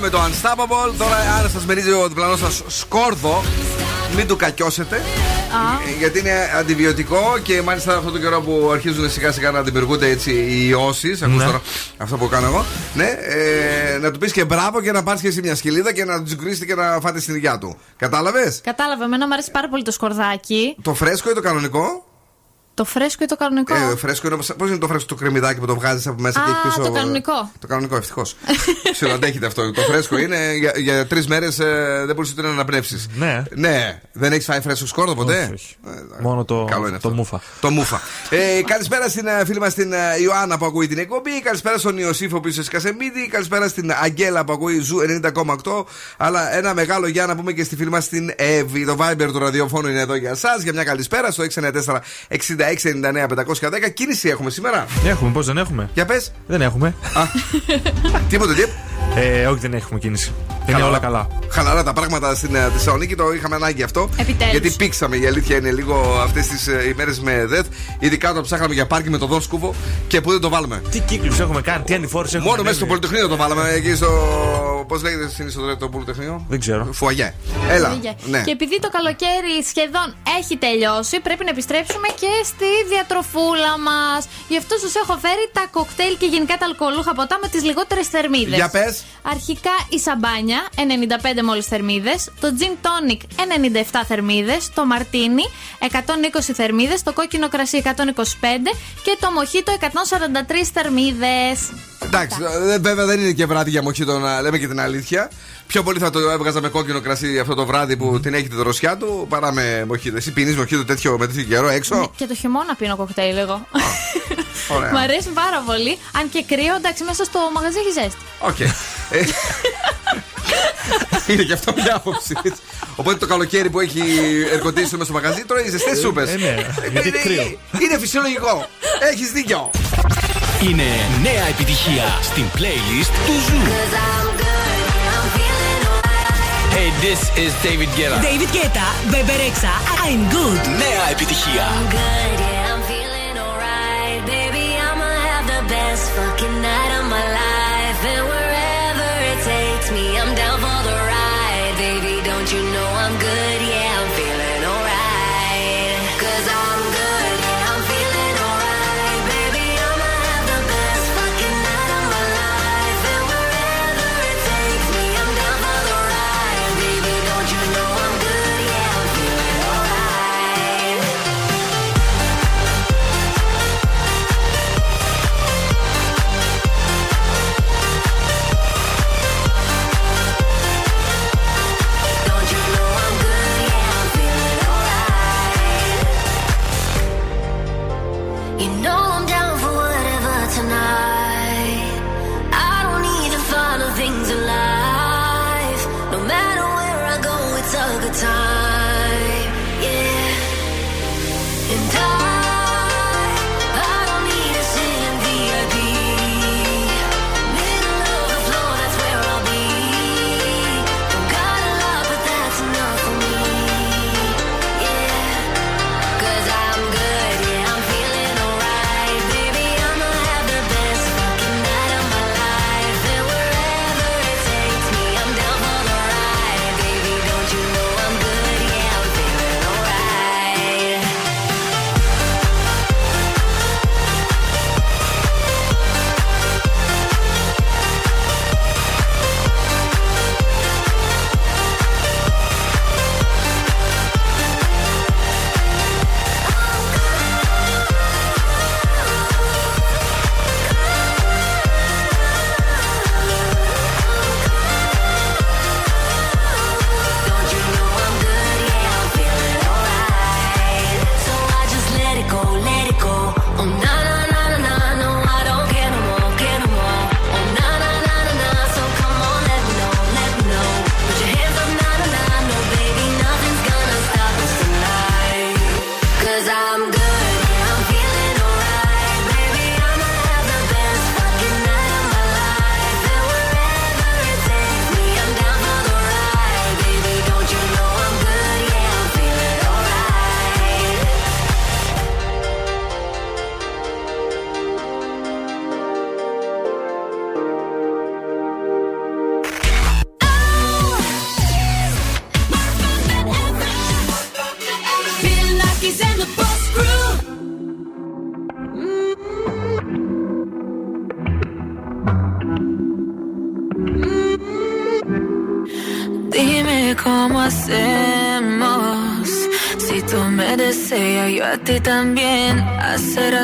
με το Unstoppable. Τώρα, αν σας μυρίζει ο διπλανός σας σκόρδο, μην του κακιώσετε. Ε, Γιατί είναι αντιβιωτικό και μάλιστα αυτό το καιρό που αρχίζουν σιγά σιγά να δημιουργούνται έτσι οι ιώσεις. Ακούς Ναι. τώρα αυτό που κάνω εγώ. Ναι, ε, να του πεις και μπράβο και να πάρεις και εσύ μια σκελίδα και να τους γκρίσετε και να φάτε στην υγειά του. Κατάλαβες; Κατάλαβε, εμένα μου αρέσει πάρα πολύ το σκορδάκι. Το φρέσκο ή το κανονικό; Το φρέσκο ή το κανονικό; Ε, φρέσκο είναι πώς είναι το φρέσκο το κρεμμυδάκι που το βγάζεις από μέσα Α, και έχει πίσω; το κανονικό. Το κανονικό, ευτυχώς. Ξέρω, αντέχεται αυτό. Το φρέσκο είναι για, για τρεις μέρες δεν μπορούσε ούτε να αναπνεύσεις. Ναι. Ναι, δεν έχεις φάει φρέσκο σκόρδο ποτέ; Όχι, όχι. Μόνο το, Καλό είναι το αυτό. μούφα. Το μούφα. ε, καλησπέρα στην ε, φίλη μας την ε, Ιωάννα που ακούει την εκπομπή. Καλησπέρα στον Ιωσήφο που είσαι Σκασεμίδη. Καλησπέρα στην Αγγέλα που ακούει Ζου 90,8. Αλλά ένα μεγάλο για να πούμε και στη φίλη μας την Εύη. Το Viber του ραδιοφώνου είναι εδώ για εσάς. Για μια καλησπέρα στο 694 6699 510. Κίνηση έχουμε σήμερα; Έχουμε, πώς δεν έχουμε; Για πες. Δεν έχουμε. Τίποτε, τι. Ε, όχι, δεν έχουμε κίνηση. Είναι όλα καλά. Χαλαρά τα πράγματα στην ε, Θεσσαλονίκη, το είχαμε ανάγκη αυτό. Επιτέλους. Γιατί πήξαμε, η αλήθεια είναι λίγο αυτές τις ημέρε με ΔΕΘ. Ειδικά όταν ψάχναμε για πάρκι με το Δον Σκούβο και που δεν το βάλουμε. Τι κύκλους έχουμε κάνει, τι ανηφόρους έχουμε Μόνο μέσα στο ανέβει. Πολυτεχνείο το βάλαμε. Εκεί στο. Πώς λέγεται στην είσοδο το Πολυτεχνείο. Δεν ξέρω. Φουαγέ. Έλα. Φύγε. Ναι. Και επειδή το καλοκαίρι σχεδόν έχει τελειώσει, πρέπει να επιστρέψουμε και στη διατροφούλα μας. Γι' αυτό σας έχω φέρει τα κοκτέιλ και γενικά τα αλκοολούχα ποτά με τις λιγότερες θερμίδες. Για πες. Αρχικά η σαμπάνια, 95 μόλις θερμίδες. Το gin tonic, 97 θερμίδες. Το μαρτίνι, 120 θερμίδες. Το κόκκινο κρασί, 125. Και το μοχίτο, 143 θερμίδες. Εντάξει, ε, βέβαια δεν είναι και βράδυ για μοχίτο να λέμε και την αλήθεια. Πιο πολύ θα το έβγαζα με κόκκινο κρασί αυτό το βράδυ που την έχει τη δροσιά του παρά με μοχίτο. Εσύ πίνεις μοχίτο τέτοιο με τέτοιο καιρό έξω. Και το χειμώνα πίνω κοκτέιλ εγώ. Ωραία. Μ' αρέσει πάρα πολύ. Αν και κρύο, εντάξει, μέσα στο μαγαζί έχει ζέστη. Οκ. Ε, είναι και αυτό μια άποψη. έτσι. Οπότε το καλοκαίρι που έχει aircondition μέσα στο μαγαζί τρώει ζεστές σούπες. ε, ναι, γιατί είναι, κρύο. είναι φυσιολογικό. Έχεις δίκιο. Είναι νέα επιτυχία στην playlist του Ζου. Hey, this is David Guetta. David Guetta, Bebe Rexha, I'm good. Νέα επιτυχία. good, yeah, I'm feeling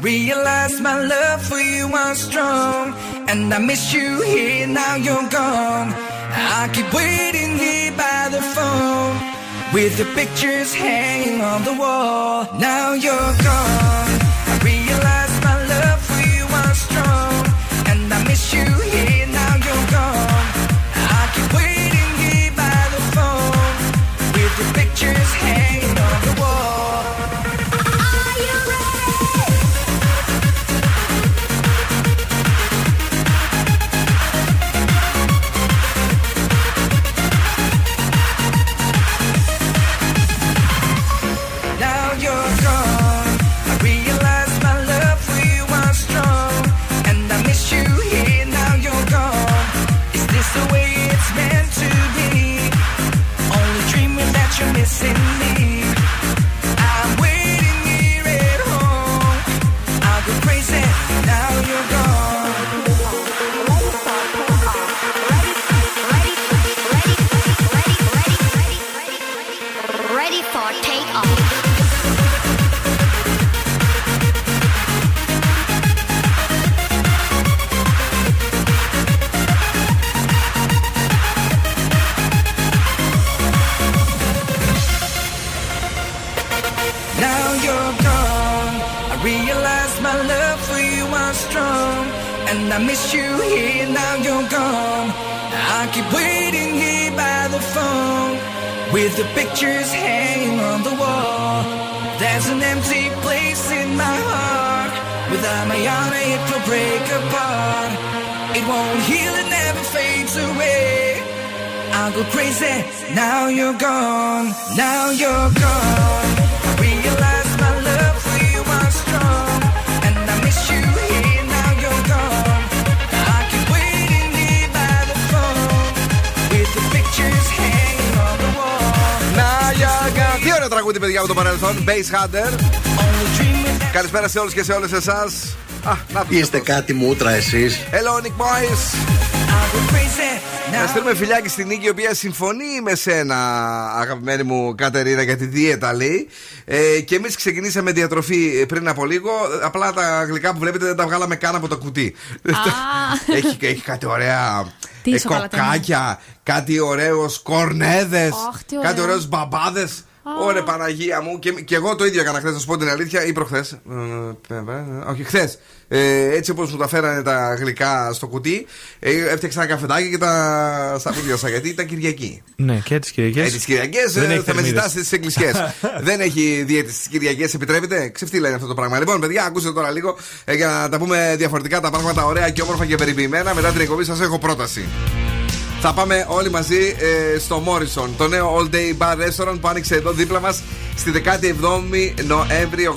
realize my love for you was strong. And I miss you here, now you're gone. I keep waiting here by the phone. With the pictures hanging on the wall Now you're gone. Καλησπέρα σε όλους και σε όλες εσάς. Είστε κάτι μούτρα εσείς. Hello, Nick Boys. Να φιλιάκι στην Νίκη, η οποία συμφωνεί με σένα, αγαπημένη μου Κατερίνα, για τη δίαιτα λέει. Ε, και εμείς ξεκινήσαμε διατροφή πριν από λίγο. Απλά τα γλυκά που βλέπετε δεν τα βγάλαμε καν από το κουτί. έχει, κάτι ωραία. Τι ε, κάτι ωραίος κορνέδες, κάτι ωραίος μπαμπάδες. Ωρε Παναγία μου. Και, και εγώ το ίδιο έκανα χθες, να σου πω την αλήθεια, ή προχθές. όχι, χθες. Ε, έτσι όπως μου τα φέρανε τα γλυκά στο κουτί, ε, έφτιαξα ένα καφετάκι και τα σταφούδιασα γιατί ήταν Κυριακή. Ναι, και τις Κυριακές. Ε, τις Κυριακές Δεν έχει θα με θερμίδες. ζητάς στι εκκλησιέ. Δεν έχει δίαιτη στις Κυριακές, επιτρέπεται. Ξεφτύλα είναι αυτό το πράγμα. Λοιπόν, παιδιά, ακούστε τώρα λίγο ε, για να τα πούμε διαφορετικά τα πράγματα ωραία και όμορφα και περιποιημένα. Μετά την εκπομπή σας έχω πρόταση. Θα πάμε όλοι μαζί ε, στο Morrison, το νέο All Day Bar Restaurant που άνοιξε εδώ δίπλα μας στη 17η Νοέμβρη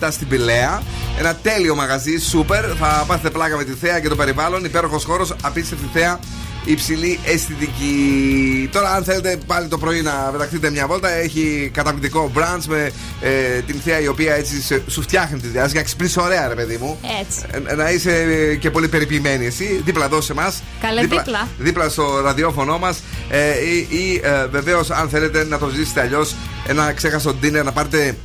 87 στην Πηλαία. Ένα τέλειο μαγαζί, σούπερ. Θα πάθετε πλάκα με τη θέα και το περιβάλλον. Υπέροχος χώρος, απίστευτη θέα, υψηλή αισθητική. Τώρα, αν θέλετε πάλι το πρωί να πεταχτείτε μια βόλτα, έχει καταπληκτικό brunch με ε, την θέα η οποία έτσι σε- σου φτιάχνει τη διάθεση. Για ξυπνήσει ωραία, ρε παιδί μου. Έτσι. Ε, να είσαι ε, και πολύ περιποιημένη εσύ, δίπλα εδώ σε εμάς. Καλέ, δίπλα. Δίπλα στο ραδιόφωνο μας. Ε, ή ή ε, βεβαίως, αν θέλετε να το ζήσετε αλλιώς, ένα ξέχαστο dinner να πάρετε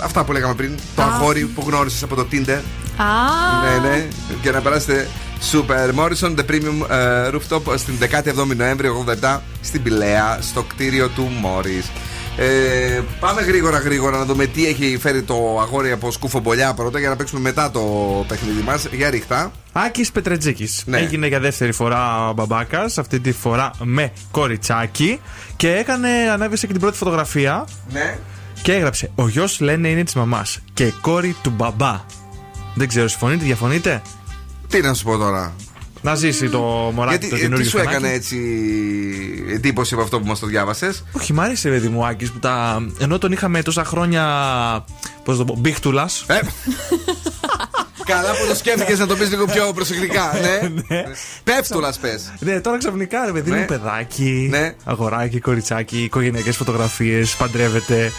αυτά που λέγαμε πριν. Το Α. αγόρι που γνώρισες από το Tinder. Α, Ναι, ναι. Και να περάσετε Super Morrison The Premium ε, Rooftop στην 17η Νοέμβρη 87 στην Πηλαία, στο κτίριο του Morris. Ε, πάμε γρήγορα γρήγορα να δούμε τι έχει φέρει το αγόρι από σκουφομπολιά πρώτα για να παίξουμε μετά το παιχνίδι μας. Για ρίχτα. Άκης Πετρετζίκης. Ναι. Έγινε για δεύτερη φορά μπαμπάκας, αυτή τη φορά με κοριτσάκι. Και έκανε, ανέβησε και την πρώτη φωτογραφία Ναι. και έγραψε: Ο γιος λένε είναι της μαμάς και κόρη του μπαμπά. Δεν ξέρω, συμφωνείτε, διαφωνείτε; Τι να σου πω τώρα; Να ζήσει το μωράκι Γιατί το ε, καινούργιο τι σου φωνάκι. έκανε έτσι εντύπωση από αυτό που μας το διάβασες; Όχι, μ' άρεσε, παιδί μου, Άκης, που τα. ενώ τον είχαμε τόσα χρόνια. Πώς το πω, μπίχτουλας. Ε, Καλά που το σκέφτηκες να το πεις λίγο πιο προσεκτικά. Ναι. Πέφτουλας πες. Ναι, τώρα ξαφνικά ρε παιδί Ναι. μου, παιδάκι, Ναι. αγοράκι, κοριτσάκι, οικογενειακές φωτογραφίες, παντρεύεται,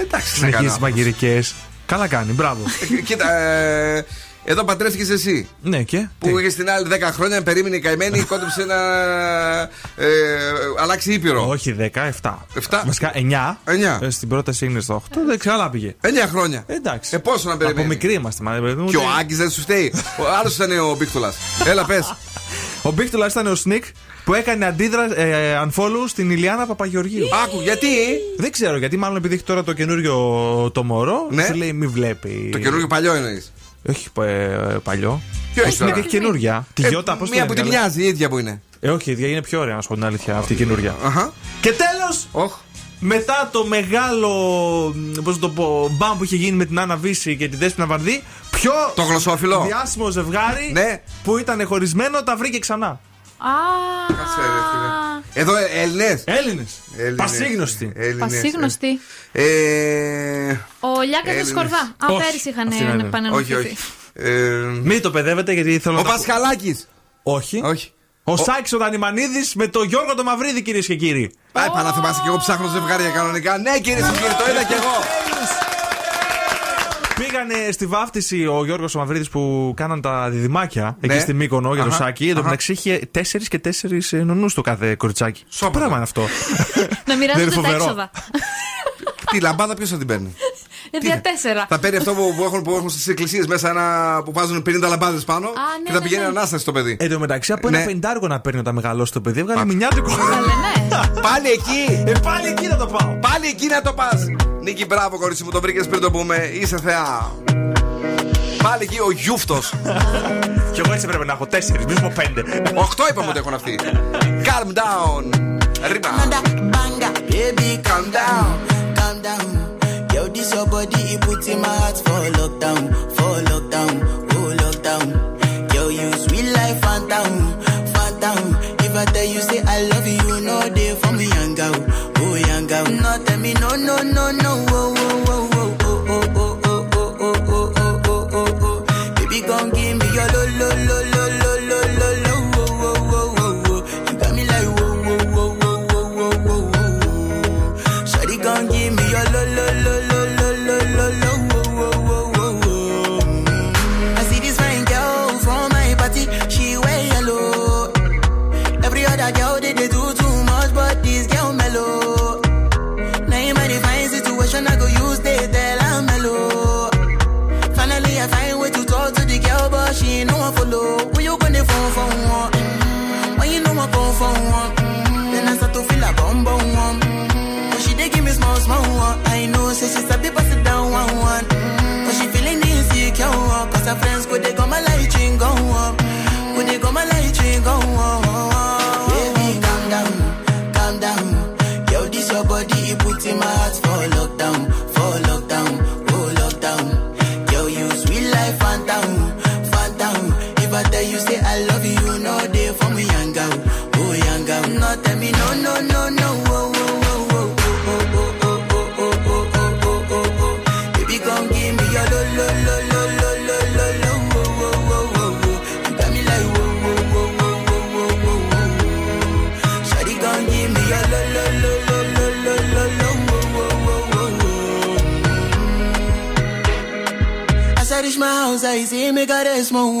Εντάξει, να συνεχίζει κάνω. τις μαγειρικές. Καλά κάνει, μπράβο. Κοίτα, ε, εδώ παντρεύτηκες εσύ. ναι, και; Που είχες την άλλη 10 χρόνια, περίμενε η καημένη, κόντεψε να ε, αλλάξει ήπειρο. Όχι 10, 7. Εφτά. Βασικά 9. Εννιά. Ε, Στην πρόταση είναι στο 8. Δεν ξέρω, αλλά πήγε. 9 χρόνια. Εντάξει. Ε, πόσο να περιμένεις; Από μικρή είμαστε, μα, παιδί μου, Και ο ούτε- Άκη δεν σου φταίει. Ο άλλος ήταν ο Μπίκτουλας. Έλα, πες. Ο Μπίχτουλα ήταν ο Σνικ που έκανε αντίδρα ε, unfollow στην Ηλιάνα Παπαγεωργίου. Άκου, γιατί; Δεν ξέρω γιατί, μάλλον επειδή έχει τώρα το καινούριο το μωρό, Ναι. σου λέει μη βλέπει. Το καινούργιο παλιό εννοείς. Όχι ε, παλιό. Ποιο Ο έχεις Σνικ τώρα; έχει καινούρια; Τη Ε, Γιώτα, πώς Μία που τη μοιάζει, η ίδια που είναι. Ε, όχι, η ίδια είναι πιο ωραία, να σου πω την αλήθεια, αυτή η καινούρια. Αχα. Και τέλος, Όχ. μετά το μεγάλο. Πώς το πω, μπαμ που είχε γίνει με την Άννα Βύση και τη Δέσποινα Βαρδί, πιο Το γλωσσόφυλλο. διάσημο ζευγάρι Ναι. που ήταν χωρισμένο τα βρήκε ξανά. Α, Κάτσε, ρε, φίλε. Εδώ Έλληνες. Έλληνες. Πασίγνωστοι. Πασίγνωστοι. Ε, Ο Λιάκας Έλληνες. Σκορδά. Α, Όχι. πέρυσι είχαν Αυτή είναι. επανενωθεί. όχι, όχι. Ε, Μην το παιδεύετε γιατί θέλω ο να. τα- Πασχαλάκης. Όχι. Όχι. Ο Σάκης ο Δανημανίδη με τον Γιώργο το Μαυρίδη, κυρίες και κύριοι. Πάει πάνω να θυμάσαι και εγώ ψάχνω ζευγάρια κανονικά. Ναι, κύριε και κύριοι, το είδα κι εγώ. Πήγανε στη βάφτιση ο Γιώργος ο Μαυρίδης που κάναν τα διδυμάκια Ναι. εκεί στη Μύκονο για το Αχα, Σάκη. Εν τω αχα. μεταξύ είχε τέσσερις και τέσσερις νονούς το κάθε κοριτσάκι. Τι Σώπα, πράγμα ρε. είναι αυτό; Να μοιράζονται Δεν είναι τα φοβερό. έξοδα. Τη λαμπάδα ποιος θα την παίρνει; Ε, Δια τέσσερα. Θα παίρνει αυτό που, που έχουν, που έχουν στις εκκλησίες μέσα ένα, που βάζουν 50 λαμπάδες πάνω ναι, και θα ναι, πηγαίνει ναι. ανάσταση το παιδί. Εν τω μεταξύ από Ναι. ένα πεντάρικο να παίρνει όταν μεγαλώσει το παιδί, έβγαλε μηνιάτικο. Καλέ, ναι. Πάλι εκεί! Ε, πάλι εκεί να το πάω. Πάλι εκεί να το πας! Νίκη, μπράβο, κορίτσι μου, το βρήκε πριν το πούμε. Είσαι θεά. Πάλι εκεί ο γιούφτο. Κι εγώ έτσι έπρεπε να έχω τέσσερι, μην σου πω πέντε. Οχτώ είπαμε ότι έχουν αυτοί. Calm down. Ρίμα. banger, baby, Calm down. calm down. Yo, this your body, it puts in my heart for lockdown, for lockdown, oh lockdown. Yo, you sweet life, phantom, phantom. If I tell you say I love you, you know they No, tell me no, no, no, no, whoa, whoa, whoa. país y me caresmo.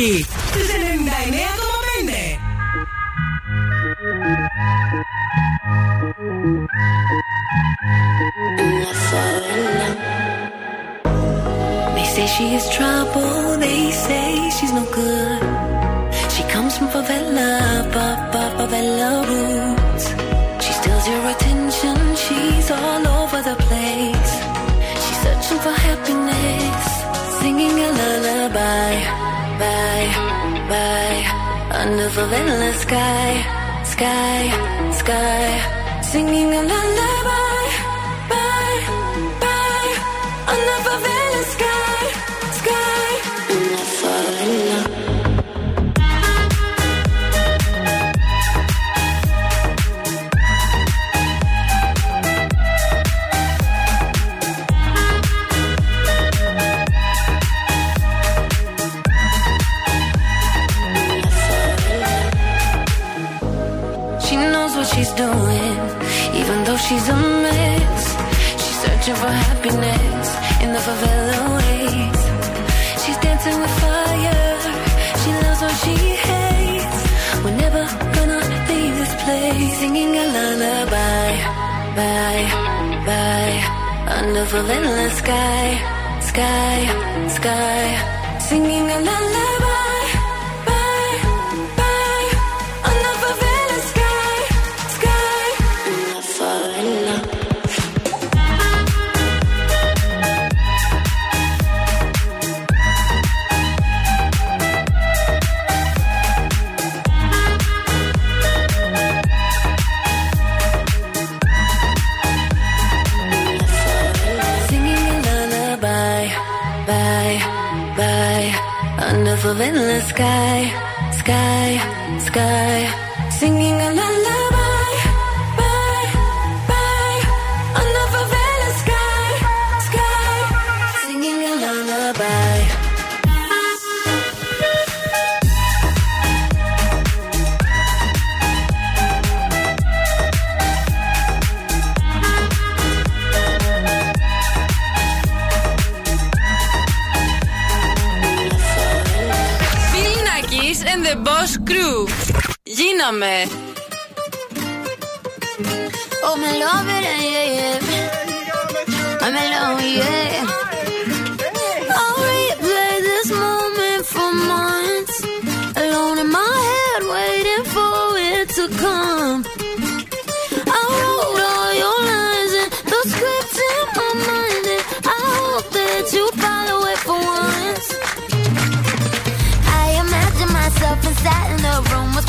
Aquí wonderful endless sky, sky, sky, singing a lullaby. singing a lullaby, bye, bye, under the endless sky, sky, sky, singing a lullaby. 该。The Boss Crew. Γίναμε. Oh, my love it, yeah, yeah. I'm alone, yeah.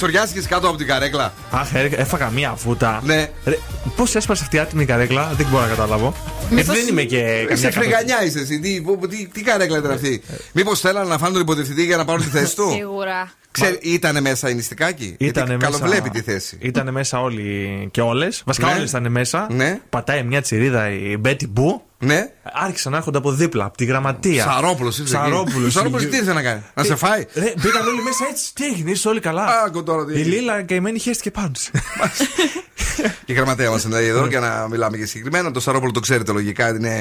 Σοριάστηκε κάτω από την καρέκλα. Αχ, ε, έφαγα μία φούτα. Ναι. Πώς έσπασε αυτή η άτιμη καρέκλα, δεν μπορώ να καταλάβω. Γιατί δεν είμαι και. Είσαι καμιά φρυγανιά είσαι εσύ. Τι, που- τι, τι καρέκλα ήταν αυτή; Μήπως θέλανε να φάνε τον υποτιθητή για να πάρουν τη θέση του; Σίγουρα. Ξέρει, ήτανε μέσα η νηστικάκι. Ήτανε Γιατί μέσα, Καλοβλέπει τη θέση. Ήτανε μέσα όλοι και όλες. Βασικά Ναι. όλες ήταν μέσα. Ναι. Πατάει μια τσιρίδα η Μπέτι Μπού. Ναι. Άρχισαν να έρχονται από δίπλα, από τη γραμματεία. Σαρόπουλος ήρθε. εκεί. Σαρόπουλος. Ο Σαρόπουλος τι ήρθε να κάνει, Να σε φάει; Ρε, μπήκαν όλοι μέσα έτσι. Τι έγινε, είσαι όλοι καλά. Άκου τώρα τι Η έγινε. Λίλα καημένη χέστηκε πάνω της. Και η γραμματέα μας είναι Ναι. εδώ για να μιλάμε και συγκεκριμένα. Το Σαρόπουλο το ξέρετε λογικά, είναι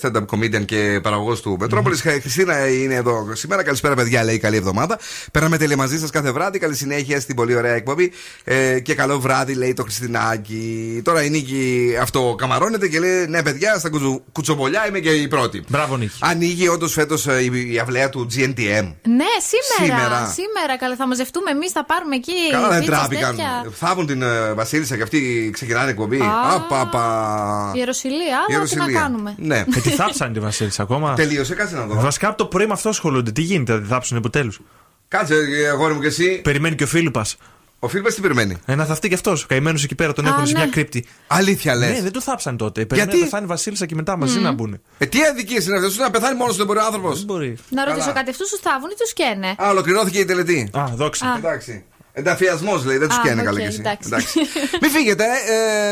stand-up comedian και παραγωγός του Μετρόπολης. Η Χριστίνα είναι εδώ σήμερα. Καλησπέρα, παιδιά, λέει καλή εβδομάδα. Περνάμε τέλεια μαζί σας κάθε βράδυ. Καλή συνέχεια στην πολύ ωραία εκπομπή. Ε, και καλό βράδυ, λέει το Χριστινάκι. Τώρα η Νίκη αυτό καμαρώνεται και λέει: Ναι, παιδιά, στα κουτσο- κουτσομπολιά είμαι και η πρώτη. Μπράβο, Νίκη. Ανοίγει όντως φέτος η, η αυλαία του GNTM. Ναι, σήμερα. Σήμερα. Σήμερα, καλά, θα μαζευτούμε εμείς, θα πάρουμε εκεί. Καλά δεν πίτσες, τράπηκαν. τέτοια. Θάβουν την ε, Βασίλισσα και αυτή ξεκινάνε εκπομπή. Α. Απαπα. Ιεροσιλία, αλλά τι να κάνουμε. Ναι. Ε, τι θάψανε τη Βασίλισσα ακόμα; Τελείωσε, κάτσε να δω. Βασικά από το πρωί με αυτό ασχολούνται. Τι γίνεται, θα τη θάψουν επιτέλους; Κάτσε, ε, αγόρι μου και εσύ. Περιμένει και ο Φίλιππας. Ο Φίλιππας τι περιμένει; Ε, να θαυτεί και αυτός. Καημένος εκεί πέρα τον Α, έχουν σε ναι. μια κρύπτη. Αλήθεια λες. Ναι, δεν το θάψαν τότε. Περιμένει να πεθάνει η Βασίλισσα και μετά μαζί να μπουν. Ε, τι αδικίες είναι αυτές, να πεθάνει μόνος του μπορεί ο άνθρωπος. Δεν μπορεί. Να ρωτήσω Καλά. κάτι, αυτούς τους θάβουν ή τους καίνε; Α, ολοκληρώθηκε η τελετή. Α, δόξα. Α. Εντάξει. Ενταφιασμό λέει, δεν τους Α, καίνε οκ, καλά κι εσύ. εντάξει. Μην φύγετε.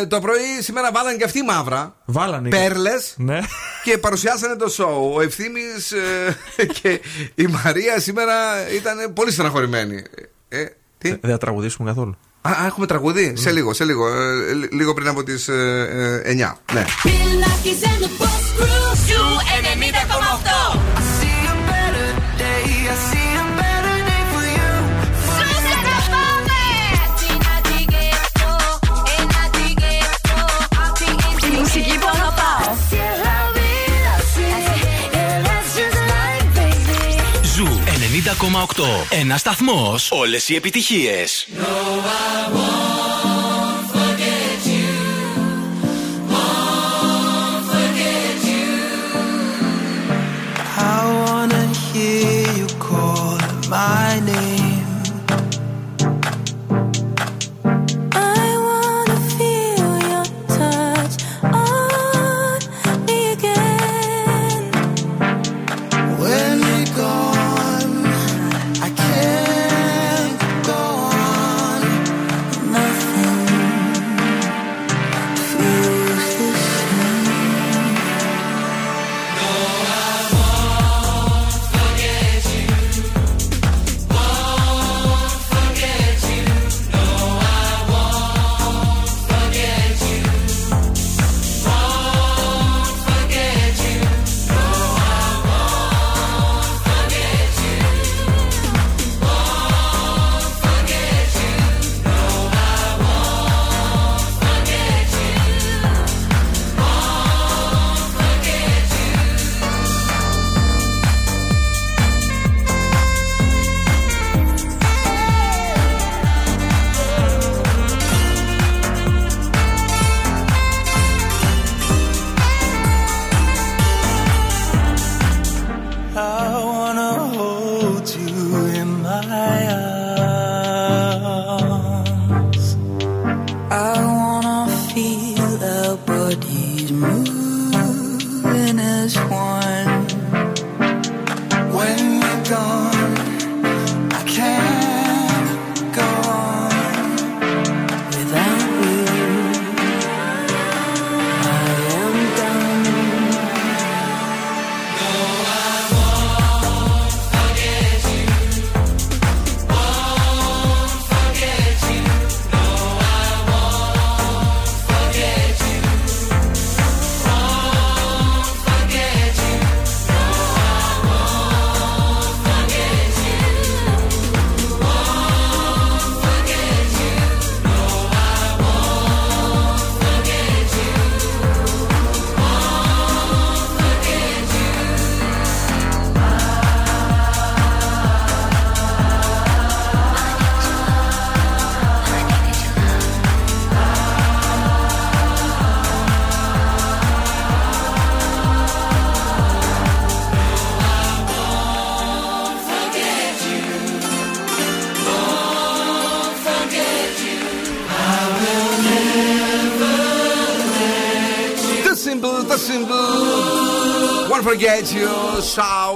Ε, το πρωί σήμερα βάλανε και αυτοί μαύρα. Βάλανε. Πέρλες. Ναι. Και παρουσιάσανε το σοου. Ο Ευθύμης και η Μαρία σήμερα ήταν πολύ στεναχωρημένοι. Ε, τι; Δεν θα τραγουδήσουμε καθόλου. Α, α, έχουμε τραγουδί. Σε λίγο, σε λίγο. Ε, λι- λίγο πριν από τις ε, 9. Ναι. Ένας σταθμός. Όλες οι επιτυχίες. I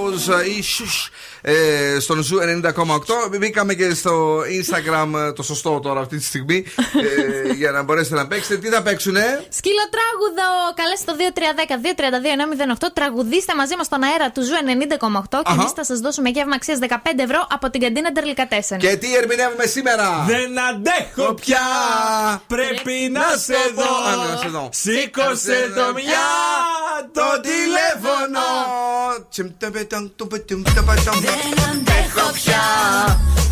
pausa e ε, στον Ζου 90,8. Μπήκαμε και στο Instagram ε, το σωστό τώρα αυτή τη στιγμή ε, για να μπορέσετε να παίξετε. Τι θα παίξουνε, Σκυλοτράγουδο, καλέστε το 2310-232-908. Τραγουδίστε μαζί μας στον αέρα του Ζου 90,8 και Αχα. εμείς θα σας δώσουμε γεύμα αξίας 15 ευρώ από την καντίνα Τερλικατέσεν. Και τι ερμηνεύουμε σήμερα; Δεν αντέχω πια. Πρέπει να σε δω. Α, ναι, να σε δω. Σήκωσε το μια το τηλέφωνο. Δεν αντέχω πια.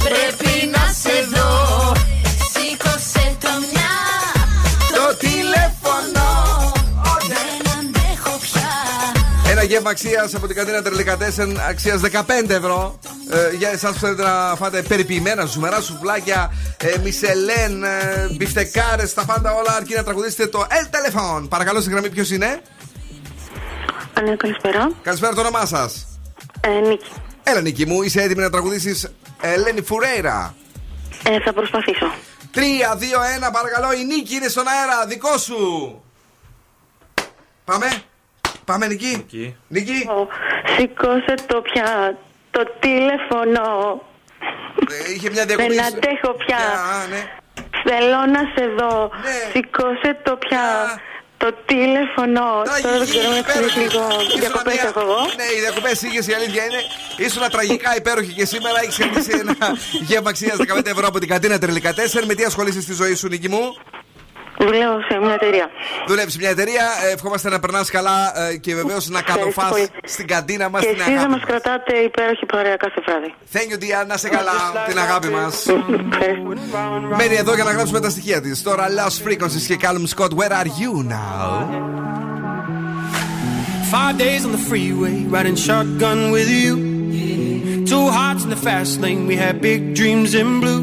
Πρέπει να σε δω. Σήκωσε το μια. Το τηλέφωνο. Δεν αντέχω πια. Ένα γεύμα αξίας από την καντίνα Τερλικατέσεν αξίας 15 ευρώ. Ε, για εσάς που θέλετε να φάτε περιποιημένα ζουμερά σουβλάκια, ε, μισελέν, ε, μπιφτεκάρες, τα πάντα όλα αρκεί να τραγουδήσετε το El Telephone. Παρακαλώ, στη γραμμή ποιος είναι. Ναι, καλησπέρα. Καλησπέρα, το όνομά σας. Ε, Νίκη. Έλα, Νίκη μου, είσαι έτοιμη να τραγουδήσεις Ελένη Φουρέιρα; Ε, θα προσπαθήσω. 3, 2, 1, παρακαλώ, η Νίκη είναι στον αέρα, δικό σου. Πάμε. Πάμε, Νίκη. Νίκη. Σήκωσε το πια το τηλέφωνο. Ε, είχε μια διακοπή. Δεν αντέχω πια. Α, ναι. Θέλω να σε δω. Σήκωσε το πια το τηλέφωνο. Τώρα δεν ξέρω να υπέροχη. λίγο. Ήσουν Διακοπέ μια- έχω εγώ. Ναι, οι διακοπές είχε, η αλήθεια είναι. Ήσουν τραγικά υπέροχη και σήμερα έχει κερδίσει ένα γεύμα αξίας 15 ευρώ από την καντίνα Τερλικά 4. Με τι ασχολείσαι στη ζωή σου, Νίκη μου; Δουλεύω σε μια εταιρεία. Δουλεύεις σε μια εταιρεία. ε, Ευχόμαστε να περνάς καλά ε, και βεβαίως να κατοφάς πολύ. στην καντίνα μας Και την εσείς να αγάπη. μας κρατάτε υπέροχη παρέα κάθε βράδυ. Thank you, dear. Να σε καλά. Την αγάπη μας. Μένει εδώ για να γράψουμε τα στοιχεία της. Τώρα Lost Frequencies και Callum Scott. Where are you now? Five days on the freeway, riding shotgun with you. Two hearts in the fast lane, we had big dreams in blue.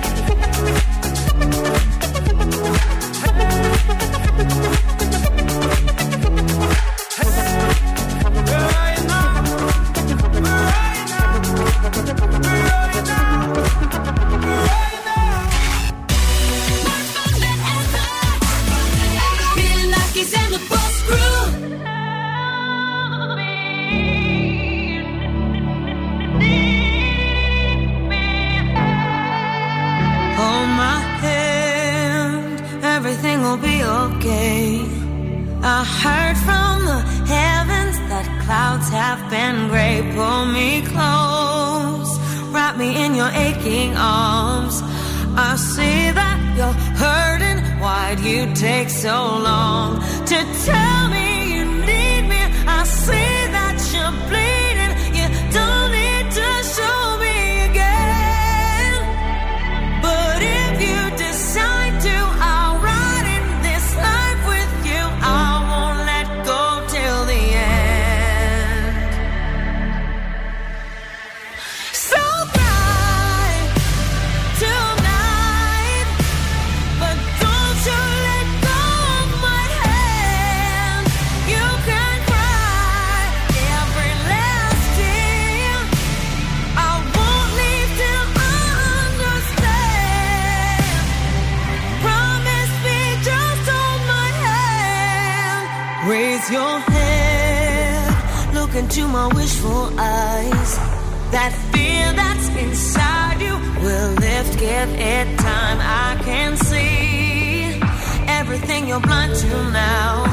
you're blind to now.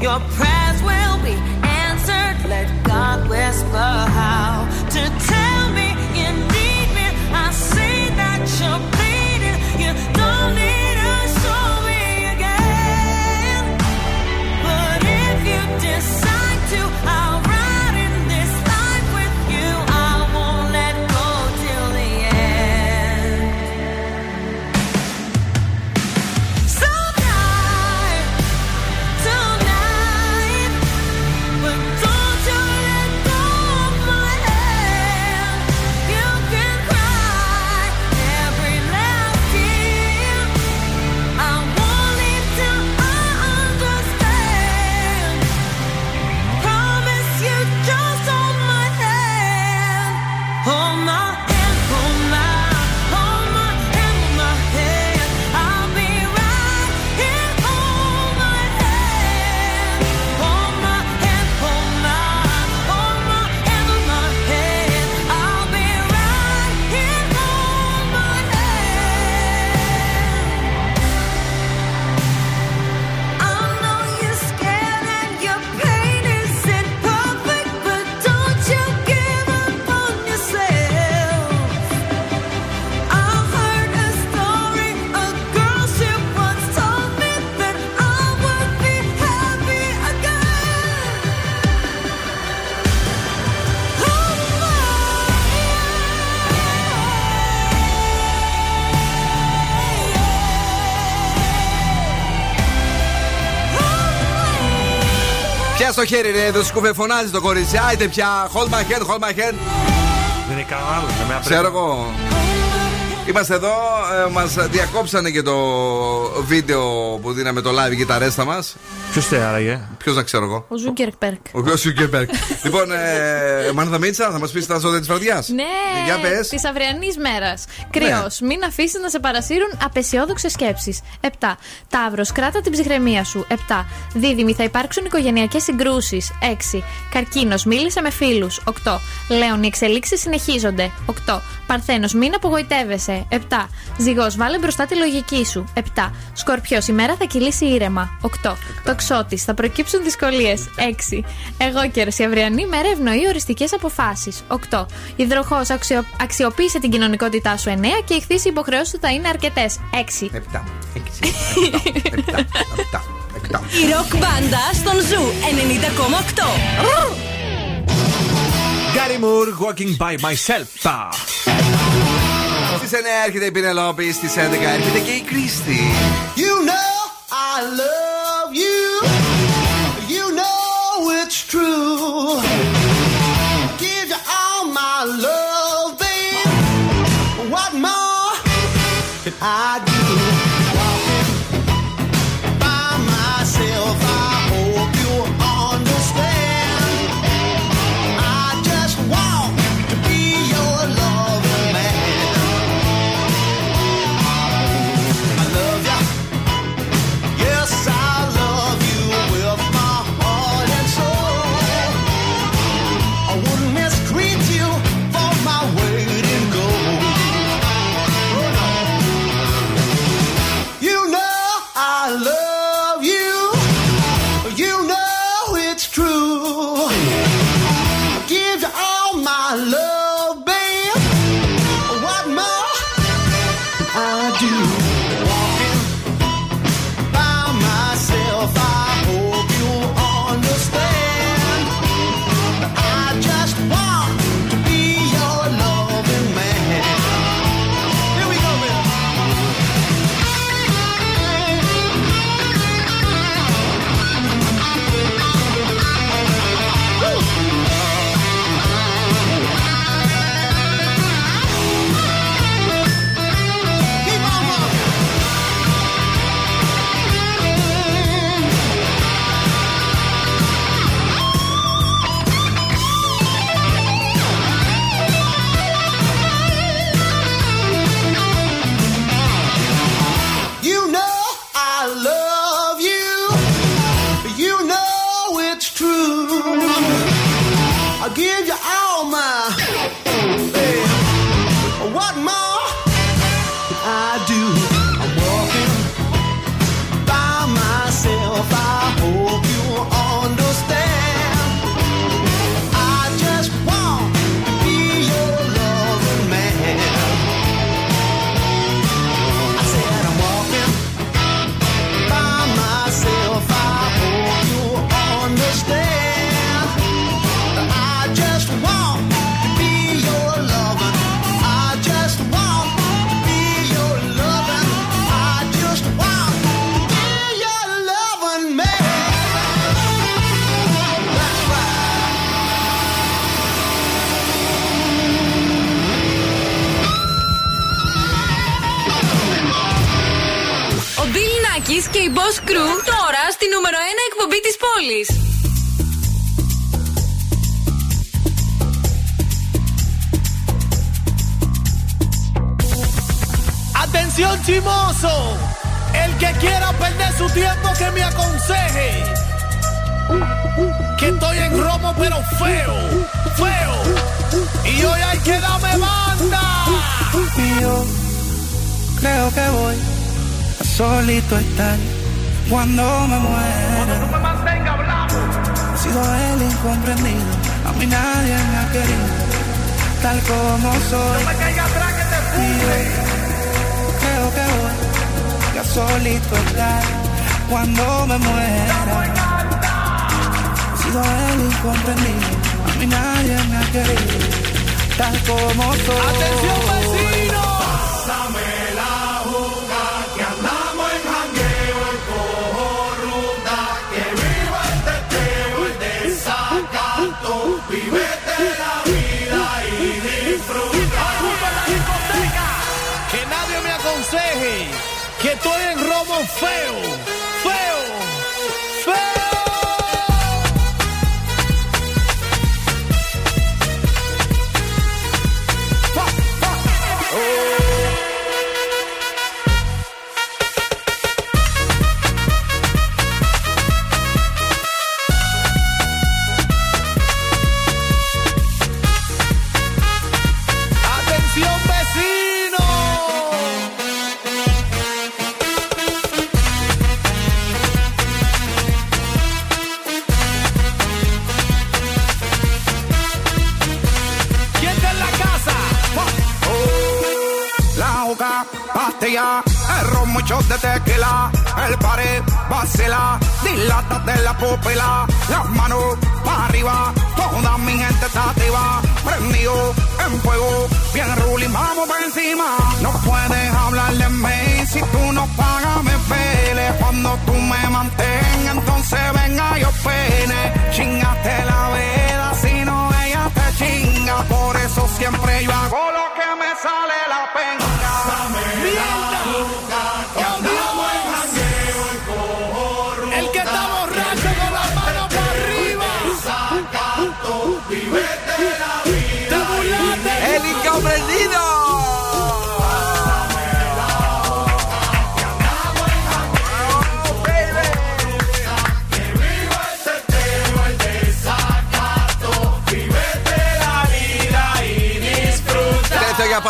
Your prayers Πια στο χέρι ρε, εδώ σκουφε φωνάζει το κορίτσι. Άιτε πια, hold my hand, hold my hand. Δεν είναι κανένα άλλο. με Ξέρω εγώ. Είμαστε εδώ, ε, μας διακόψανε και το βίντεο που δίναμε το live γιταρέστα μας. Ποιος θε άραγε; Ποιος να ξέρω εγώ. Ο Ζούκερπερκ. Ο κ. Σούκερμπεργκ. λοιπόν, ε, Μάνθα Μίτσα, θα μας πεις τα ζώδια της βραδιάς. Ναι, Για πες. της αυριανής μέρας. Κρυός. Μην αφήσεις να σε παρασύρουν απεσιόδοξες σκέψεις. 7. Ταύρος. Κράτα την ψυχραιμία σου. 7. Δίδυμη. Θα υπάρξουν οικογενειακές συγκρούσεις. 6. Καρκίνος. Μίλησε με φίλους. 8. Λέων. Οι εξελίξεις συνεχίζονται. 8. Παρθένος. Μην απογοητεύεσαι. 7. Ζυγός. Βάλε μπροστά τη λογική σου. 7. Σκορπιός. Η μέρα θα κυλήσει ήρεμα. 8. Τοξότη. Θα προκύψουν δυσκολίες. 6. Εγώ καιρο. Η αυριανή μέρα ευνοεί οριστικές αποφάσεις. 8. Υδροχός. Αξιο... Αξιοποίησε την κοινωνικότητά σου. 9. Και οι χθήσει υποχρεώσει σου θα είναι αρκετές. 6. 7. Η ροκ μπάντα στον Ζου 90,8. Gary Moore, walking by myself. Τα. Στι 9 έρχεται η Πινελόπη, στι 11 έρχεται και η Κρίστη. You know I love you. You know it's true. Give you all my love, Tal como soy. ¡Atención,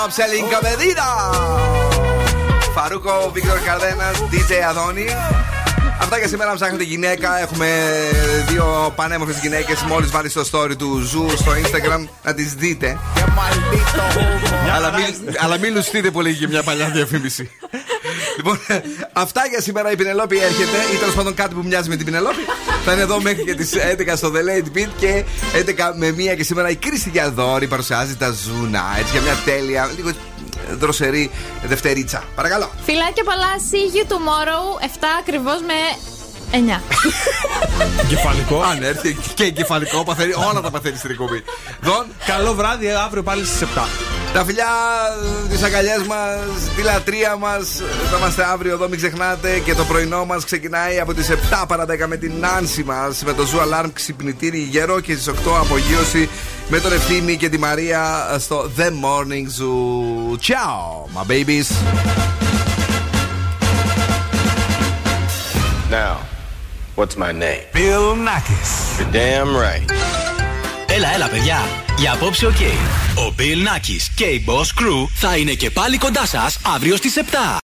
Τέτοιο για απόψε, el incomprendido. Farruko, Víctor Cárdenas, DJ Adoni. Αυτά για σήμερα ψάχνετε γυναίκα. Έχουμε δύο πανέμορφες γυναίκες. Μόλις βάλει στο story του Ζου στο Instagram να τις δείτε. αλλά, μην, αλλά μην λουστείτε πολύ για μια παλιά διαφήμιση. λοιπόν, αυτά για σήμερα. Η Πινελόπη έρχεται, ή τέλος πάντων κάτι που μοιάζει με την Πινελόπη. Θα είναι εδώ μέχρι και τις 11 στο The Late Beat και 11 με 1 και σήμερα η Κρίστη Γιαδόρη παρουσιάζει τα Ζούνα. Έτσι για μια τέλεια, λίγο δροσερή δευτερίτσα. Παρακαλώ. Φιλάκια πολλά, see you tomorrow, 7 ακριβώς με 9. Κεφαλικό. Αν έρθει και εγκεφαλικό, παθαίνει, όλα τα παθαίνει στην εκπομπή. Δον, Καλό βράδυ, αύριο πάλι στις 7. Τα φιλιά, τις αγκαλιές μας, τη λατρεία μας. Θα είμαστε αύριο εδώ, μην ξεχνάτε. Και το πρωινό μας ξεκινάει από τις 7 παρα 10 με την Νάνση μας. Με το Zoo Alarm ξυπνητήρι γερό και στις 8 απογείωση με τον Ευθύμη και τη Μαρία στο The Morning Zoo. Ciao, my babies. Now, what's my name? Bill Nackis. You're damn right. Έλα, έλα, παιδιά. Για απόψε, οκ. Ο Bill Nackis και η Boss Crew θα είναι και πάλι κοντά σας αύριο στις 7.